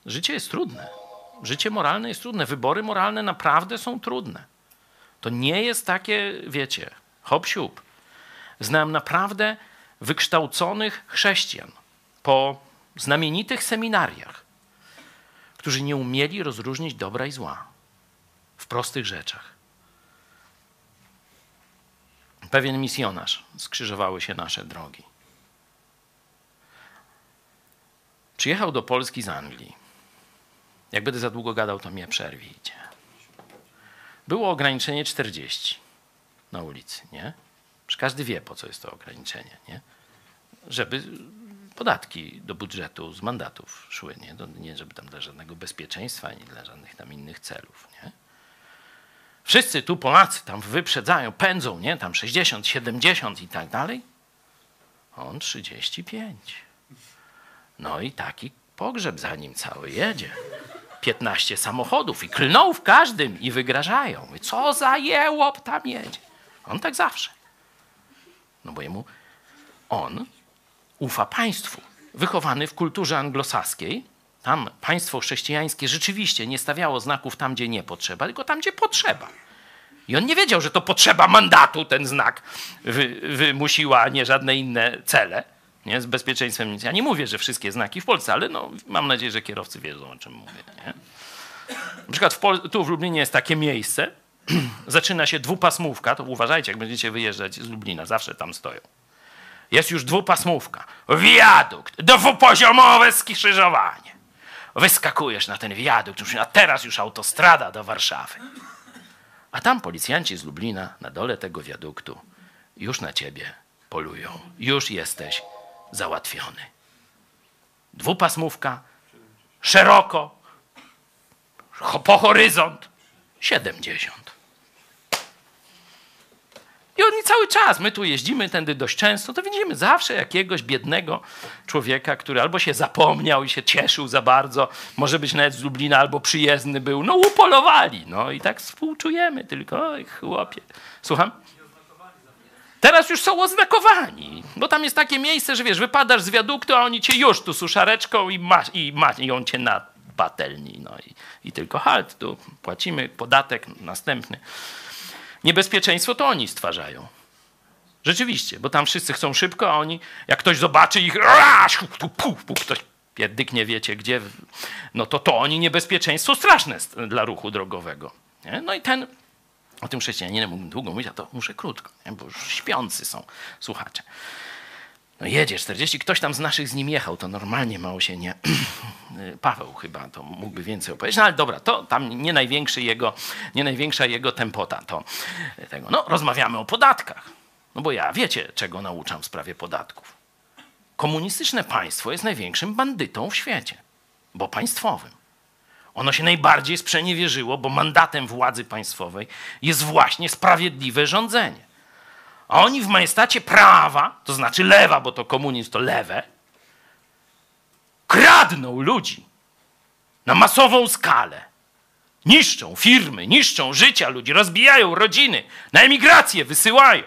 Życie jest trudne. Życie moralne jest trudne. Wybory moralne naprawdę są trudne. To nie jest takie, wiecie, hop siup. Znam naprawdę wykształconych chrześcijan, po znamienitych seminariach, którzy nie umieli rozróżnić dobra i zła w prostych rzeczach. Pewien misjonarz, skrzyżowały się nasze drogi. Przyjechał do Polski z Anglii. Jak będę za długo gadał, to mnie przerwijcie. Było ograniczenie 40 na ulicy, nie? Każdy wie, po co jest to ograniczenie, nie? Żeby podatki do budżetu z mandatów szły, nie? To nie żeby tam dla żadnego bezpieczeństwa, ani dla żadnych tam innych celów, nie? Wszyscy tu Polacy tam wyprzedzają, pędzą, nie? Tam 60, 70 i tak dalej. On 35. No i taki pogrzeb za nim cały jedzie. 15 samochodów i klną w każdym i wygrażają. Co za jełop tam jedzie. On tak zawsze. No bo jemu, on ufa państwu. Wychowany w kulturze anglosaskiej, tam państwo chrześcijańskie rzeczywiście nie stawiało znaków tam, gdzie nie potrzeba, tylko tam, gdzie potrzeba. I on nie wiedział, że to potrzeba mandatu ten znak wy, wymusiła, a nie żadne inne cele. Nie? Z bezpieczeństwem nic. Ja nie mówię, że wszystkie znaki w Polsce, ale no, mam nadzieję, że kierowcy wiedzą, o czym mówię. Nie? Na przykład w Pol- tu w Lublinie jest takie miejsce, zaczyna się dwupasmówka, to uważajcie, jak będziecie wyjeżdżać z Lublina, zawsze tam stoją. Jest już dwupasmówka, wiadukt, dwupoziomowe skrzyżowanie. Wyskakujesz na ten wiadukt, a teraz już autostrada do Warszawy. A tam policjanci z Lublina na dole tego wiaduktu już na ciebie polują. Już jesteś załatwiony. Dwupasmówka, szeroko, po horyzont 70. I oni cały czas, my tu jeździmy tędy dość często, to widzimy zawsze jakiegoś biednego człowieka, który albo się zapomniał i się cieszył za bardzo, może być nawet z Lublina, albo przyjezdny był. No upolowali, no i tak współczujemy tylko, oj chłopie. Słucham? Teraz już są oznakowani, bo tam jest takie miejsce, że wiesz, wypadasz z wiaduktu, a oni cię już tu suszareczką i, i mają cię na patelni. No i, i tylko halt, tu płacimy podatek następny. Niebezpieczeństwo to oni stwarzają. Rzeczywiście, bo tam wszyscy chcą szybko, a oni, jak ktoś zobaczy ich, ktoś pierdyknie wiecie gdzie, no to to oni niebezpieczeństwo straszne dla ruchu drogowego. Nie? No i ten, o tym chrześcijaninie mógłbym długo mówić, a to muszę krótko, nie? bo już śpiący są słuchacze. No jedzie 40, ktoś tam z naszych z nim jechał, to normalnie mało się nie... Paweł chyba to mógłby więcej opowiedzieć, no ale dobra, to tam nie, największy jego, nie największa jego tempota to tego. No rozmawiamy o podatkach, no bo ja wiecie, czego nauczam w sprawie podatków. Komunistyczne państwo jest największym bandytą w świecie, bo państwowym. Ono się najbardziej sprzeniewierzyło, bo mandatem władzy państwowej jest właśnie sprawiedliwe rządzenie. A oni w majestacie prawa, to znaczy lewa, bo to komunizm to lewe, kradną ludzi na masową skalę. Niszczą firmy, niszczą życia ludzi, rozbijają rodziny, na emigrację wysyłają.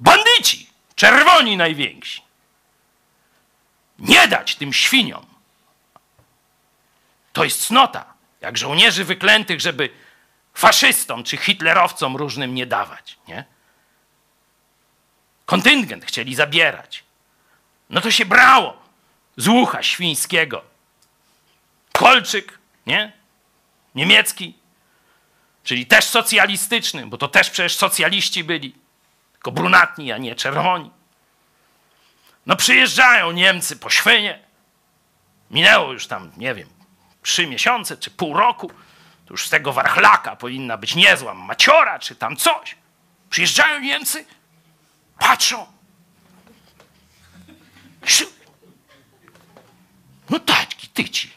Bandyci, czerwoni najwięksi. Nie dać tym świniom. To jest cnota, jak żołnierzy wyklętych, żeby faszystom czy hitlerowcom różnym nie dawać. Nie? Kontyngent chcieli zabierać. No to się brało z ucha świńskiego. Kolczyk, nie? Niemiecki, czyli też socjalistyczny, bo to też przecież socjaliści byli, tylko brunatni, a nie czerwoni. No przyjeżdżają Niemcy po Szwynie. Minęło już tam, nie wiem, trzy miesiące czy pół roku. To już z tego warchlaka powinna być niezła maciora czy tam coś. Przyjeżdżają Niemcy, Patrzą. No taczki, tyci.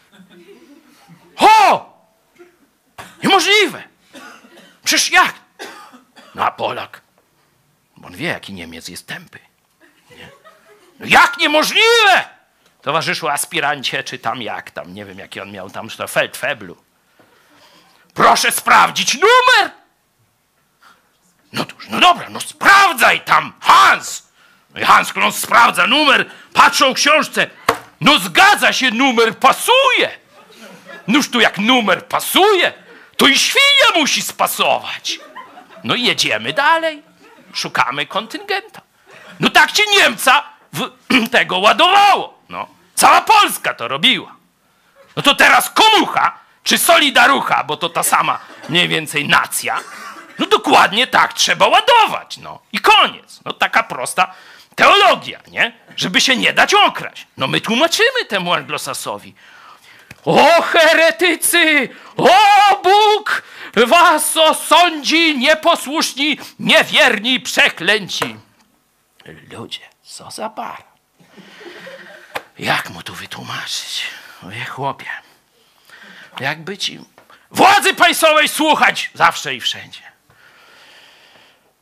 O! Niemożliwe. Przecież jak? No a Polak, on wie, jaki Niemiec jest tępy. Nie? No jak niemożliwe? Towarzyszu aspirancie, czy tam jak tam, nie wiem jaki on miał tam, to Feldfeblu. Proszę sprawdzić numer. No cóż, no dobra, no sprawdzaj tam, Hans! No i Hans, on sprawdza numer, patrzą w książce. No zgadza się, numer pasuje. Noż tu jak numer pasuje, to i świnia musi spasować. No i jedziemy dalej. Szukamy kontyngenta. No tak cię Niemca w tego ładowało. No, cała Polska to robiła. No to teraz komucha, czy Solidarucha, bo to ta sama mniej więcej nacja, no dokładnie tak trzeba ładować, no. I koniec. No taka prosta teologia, nie? Żeby się nie dać okraść. No my tłumaczymy temu anglosasowi. O heretycy! O Bóg! Was osądzi nieposłuszni, niewierni, przeklęci. Ludzie, co za bar. Jak mu tu wytłumaczyć? Oje chłopie. Jak być władzy państwowej słuchać zawsze i wszędzie.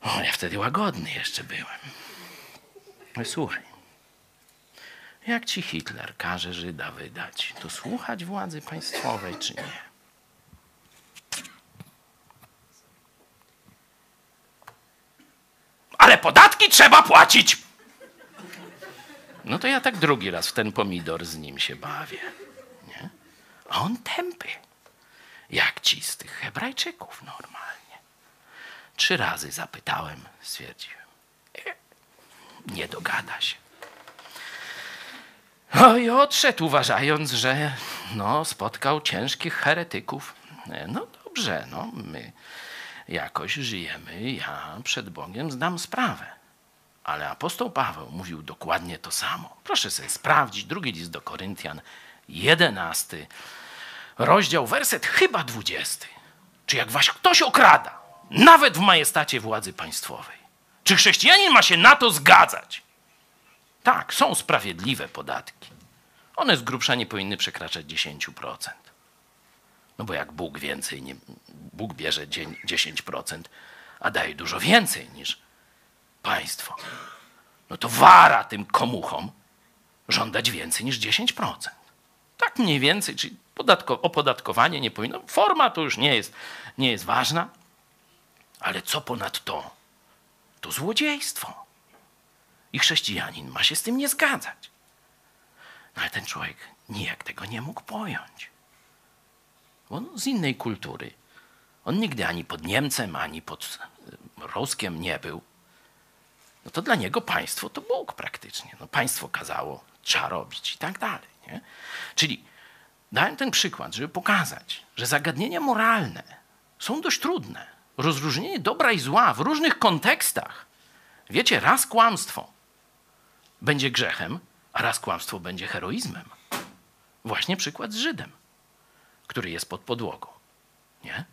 O, ja wtedy łagodny jeszcze byłem. No słuchaj, jak ci Hitler każe Żyda wydać, to słuchać władzy państwowej czy nie? Ale podatki trzeba płacić! No to ja tak drugi raz w ten pomidor z nim się bawię. Nie? A on tępy. Jak ci z tych Hebrajczyków normalnie. Trzy razy zapytałem, stwierdziłem. Nie dogada się. No i odszedł, uważając, że no, spotkał ciężkich heretyków. No dobrze, no, my jakoś żyjemy, ja przed Bogiem zdam sprawę. Ale apostoł Paweł mówił dokładnie to samo. Proszę sobie sprawdzić, drugi list do Koryntian, jedenasty rozdział, werset chyba dwudziesty. Czy jak was ktoś okrada, nawet w majestacie władzy państwowej, czy chrześcijanin ma się na to zgadzać? Tak, są sprawiedliwe podatki. One z grubsza nie powinny przekraczać 10%. No bo jak Bóg więcej, nie, Bóg bierze 10%, a daje dużo więcej niż państwo, no to wara tym komuchom żądać więcej niż 10%. Tak mniej więcej, czyli podatko, opodatkowanie nie powinno. Forma to już nie jest, nie jest ważna, ale co ponad to? To złodziejstwo. I chrześcijanin ma się z tym nie zgadzać. No ale ten człowiek nijak tego nie mógł pojąć. On z innej kultury. On nigdy ani pod Niemcem, ani pod Roskiem nie był. No to dla niego państwo to Bóg praktycznie. No państwo kazało, trzeba robić i tak dalej. Nie? Czyli dałem ten przykład, żeby pokazać, że zagadnienia moralne są dość trudne. Rozróżnienie dobra i zła w różnych kontekstach. Wiecie, raz kłamstwo będzie grzechem, a raz kłamstwo będzie heroizmem. Właśnie przykład z Żydem, który jest pod podłogą. Nie?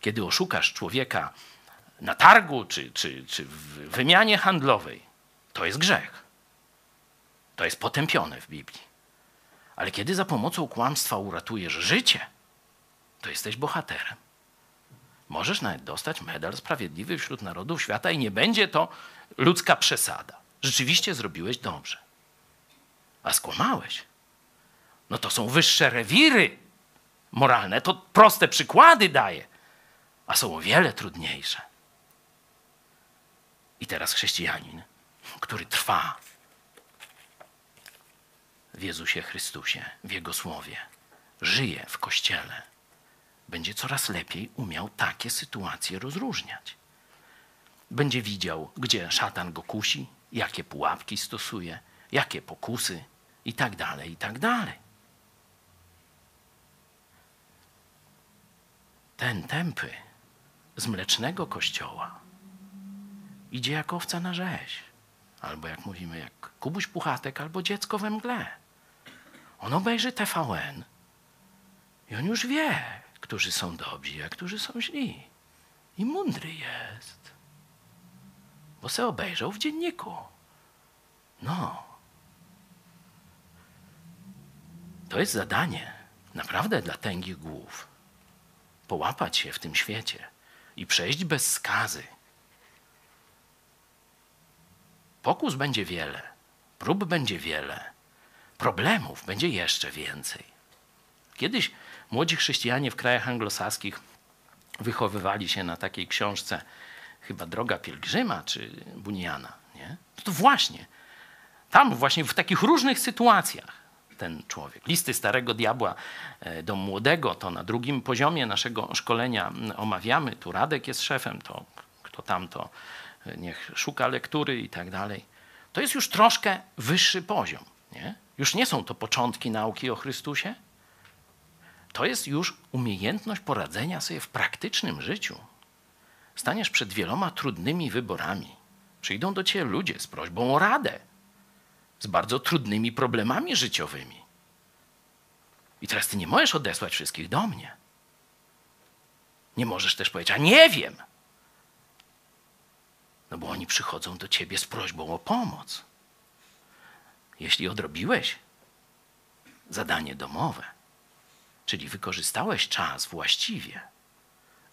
Kiedy oszukasz człowieka na targu czy, czy, czy w wymianie handlowej, to jest grzech. To jest potępione w Biblii. Ale kiedy za pomocą kłamstwa uratujesz życie, to jesteś bohaterem. Możesz nawet dostać medal sprawiedliwy wśród narodów świata i nie będzie to ludzka przesada. Rzeczywiście zrobiłeś dobrze. A skłamałeś. No to są wyższe rewiry moralne. To proste przykłady daje, a są o wiele trudniejsze. I teraz chrześcijanin, który trwa w Jezusie Chrystusie, w Jego Słowie, żyje w Kościele, będzie coraz lepiej umiał takie sytuacje rozróżniać. Będzie widział, gdzie szatan go kusi, jakie pułapki stosuje, jakie pokusy i tak dalej, i tak dalej. Ten tępy z mlecznego kościoła idzie jak owca na rzeź. Albo jak mówimy, jak Kubuś Puchatek, albo dziecko we mgle. On obejrzy TVN i on już wie, którzy są dobrzy, a którzy są źli. I mądry jest. Bo se obejrzał w dzienniku. No. To jest zadanie naprawdę dla tęgich głów. Połapać się w tym świecie i przejść bez skazy. Pokus będzie wiele, prób będzie wiele, problemów będzie jeszcze więcej. Kiedyś młodzi chrześcijanie w krajach anglosaskich wychowywali się na takiej książce, chyba Droga Pielgrzyma czy Bunjana. Nie? No to właśnie, tam właśnie w takich różnych sytuacjach ten człowiek. Listy Starego Diabła e, do Młodego to na drugim poziomie naszego szkolenia omawiamy. Tu Radek jest szefem, to kto tam to e, niech szuka lektury i tak dalej. To jest już troszkę wyższy poziom. Nie? Już nie są to początki nauki o Chrystusie. To jest już umiejętność poradzenia sobie w praktycznym życiu. Staniesz przed wieloma trudnymi wyborami. Przyjdą do ciebie ludzie z prośbą o radę, z bardzo trudnymi problemami życiowymi. I teraz ty nie możesz odesłać wszystkich do mnie. Nie możesz też powiedzieć, a nie wiem. No bo oni przychodzą do ciebie z prośbą o pomoc. Jeśli odrobiłeś zadanie domowe, czyli wykorzystałeś czas właściwie,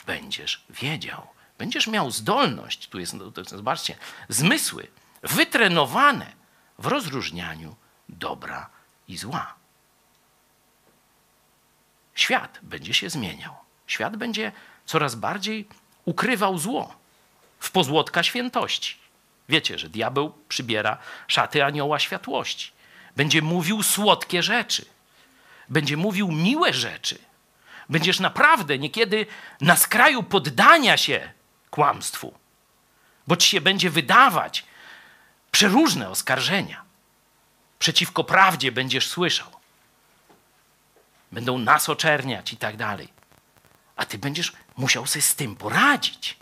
będziesz wiedział, będziesz miał zdolność, tu jest, zobaczcie, zmysły wytrenowane w rozróżnianiu dobra i zła. Świat będzie się zmieniał. Świat będzie coraz bardziej ukrywał zło w pozłotka świętości. Wiecie, że diabeł przybiera szaty anioła światłości. Będzie mówił słodkie rzeczy. Będzie mówił miłe rzeczy. Będziesz naprawdę niekiedy na skraju poddania się kłamstwu, bo ci się będzie wydawać przeróżne oskarżenia. Przeciwko prawdzie będziesz słyszał. Będą nas oczerniać i tak dalej. A ty będziesz musiał sobie z tym poradzić.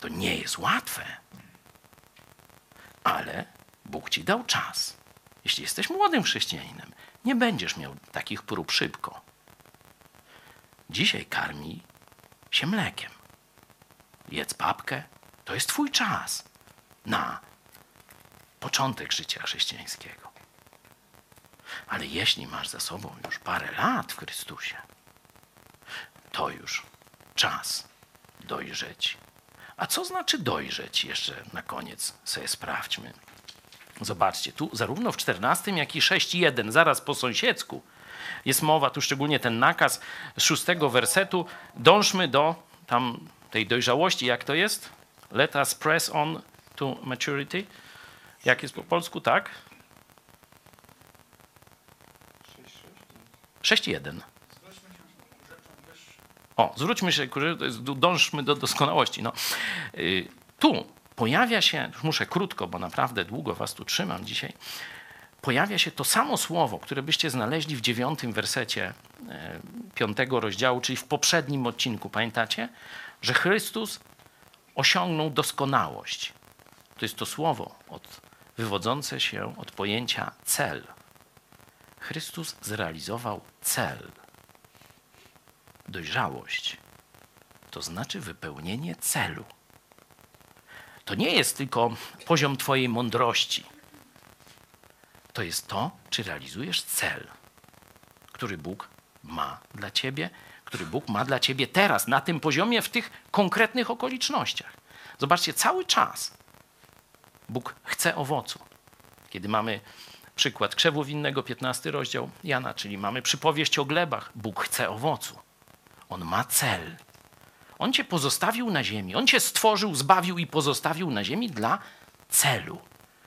To nie jest łatwe. ale Bóg ci dał czas. Jeśli jesteś młodym chrześcijaninem, nie będziesz miał takich prób szybko. Dzisiaj karmi się mlekiem. Jedz papkę, to jest twój czas na początek życia chrześcijańskiego. Ale jeśli masz za sobą już parę lat w Chrystusie, to już czas dojrzeć. A co znaczy dojrzeć? Jeszcze na koniec sobie sprawdźmy. Zobaczcie, tu zarówno w 14, jak i 6.1, zaraz po sąsiedzku, jest mowa, tu szczególnie ten nakaz z szóstego wersetu, dążmy do tam tej dojrzałości, jak to jest? Let us press on to maturity. Jak jest po polsku, tak? 6.1. O, zwróćmy się, dążmy do doskonałości. No. Y, tu pojawia się, już muszę krótko, bo naprawdę długo was tu trzymam dzisiaj, pojawia się to samo słowo, które byście znaleźli w dziewiątym wersecie e, piątego rozdziału, czyli w poprzednim odcinku. Pamiętacie? Że Chrystus osiągnął doskonałość. To jest to słowo od, wywodzące się od pojęcia cel. Chrystus zrealizował cel. Dojrzałość to znaczy wypełnienie celu. To nie jest tylko poziom Twojej mądrości. To jest to, czy realizujesz cel, który Bóg ma dla Ciebie, który Bóg ma dla Ciebie teraz, na tym poziomie, w tych konkretnych okolicznościach. Zobaczcie, cały czas Bóg chce owocu. Kiedy mamy przykład krzewu winnego, 15 rozdział Jana, czyli mamy przypowieść o glebach, Bóg chce owocu. On ma cel. On cię pozostawił na ziemi. On cię stworzył, zbawił i pozostawił na ziemi dla celu,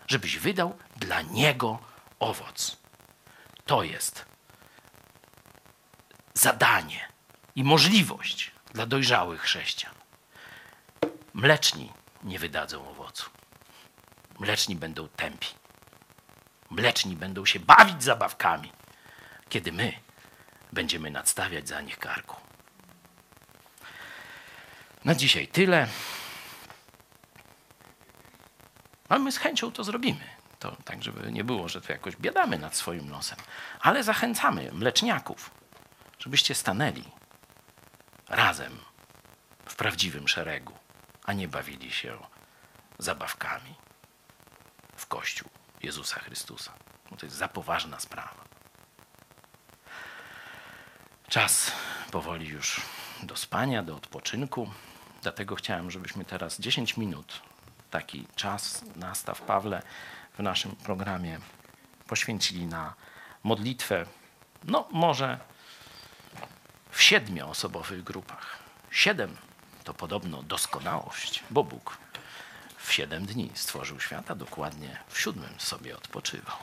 żebyś wydał dla Niego owoc. To jest zadanie i możliwość dla dojrzałych chrześcijan. Mleczni nie wydadzą owocu. Mleczni będą tępi. Mleczni będą się bawić zabawkami, kiedy my będziemy nadstawiać za nich karku. Na dzisiaj tyle. Ale my z chęcią to zrobimy. To tak, żeby nie było, że to jakoś biadamy nad swoim losem. Ale zachęcamy mleczniaków, żebyście stanęli razem w prawdziwym szeregu, a nie bawili się zabawkami w Kościół Jezusa Chrystusa. Bo to jest za poważna sprawa. Czas powoli już do spania, do odpoczynku. Dlatego chciałem, żebyśmy teraz 10 minut, taki czas, nastaw Pawle, w naszym programie poświęcili na modlitwę, no może w siedmioosobowych grupach. Siedem to podobno doskonałość, bo Bóg w siedem dni stworzył świata, dokładnie w siódmym sobie odpoczywał.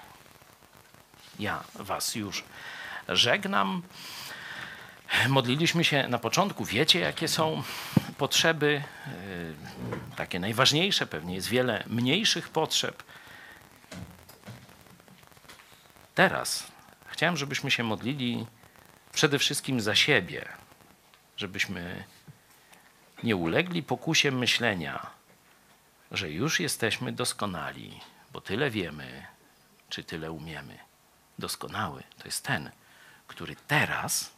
Ja was już żegnam. Modliliśmy się na początku. Wiecie, jakie są potrzeby? Yy, takie najważniejsze, pewnie jest wiele mniejszych potrzeb. Teraz chciałem, żebyśmy się modlili przede wszystkim za siebie, żebyśmy nie ulegli pokusie myślenia, że już jesteśmy doskonali, bo tyle wiemy, czy tyle umiemy. Doskonały to jest ten, który teraz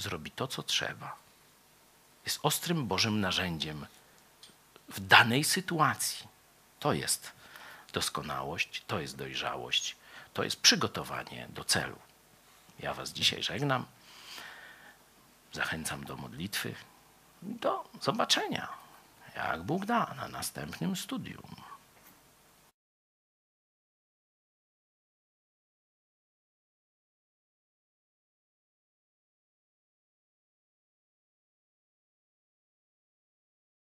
zrobi to, co trzeba. Jest ostrym Bożym narzędziem w danej sytuacji. To jest doskonałość, to jest dojrzałość, to jest przygotowanie do celu. Ja Was dzisiaj żegnam. Zachęcam do modlitwy. Do zobaczenia, jak Bóg da, na następnym studium.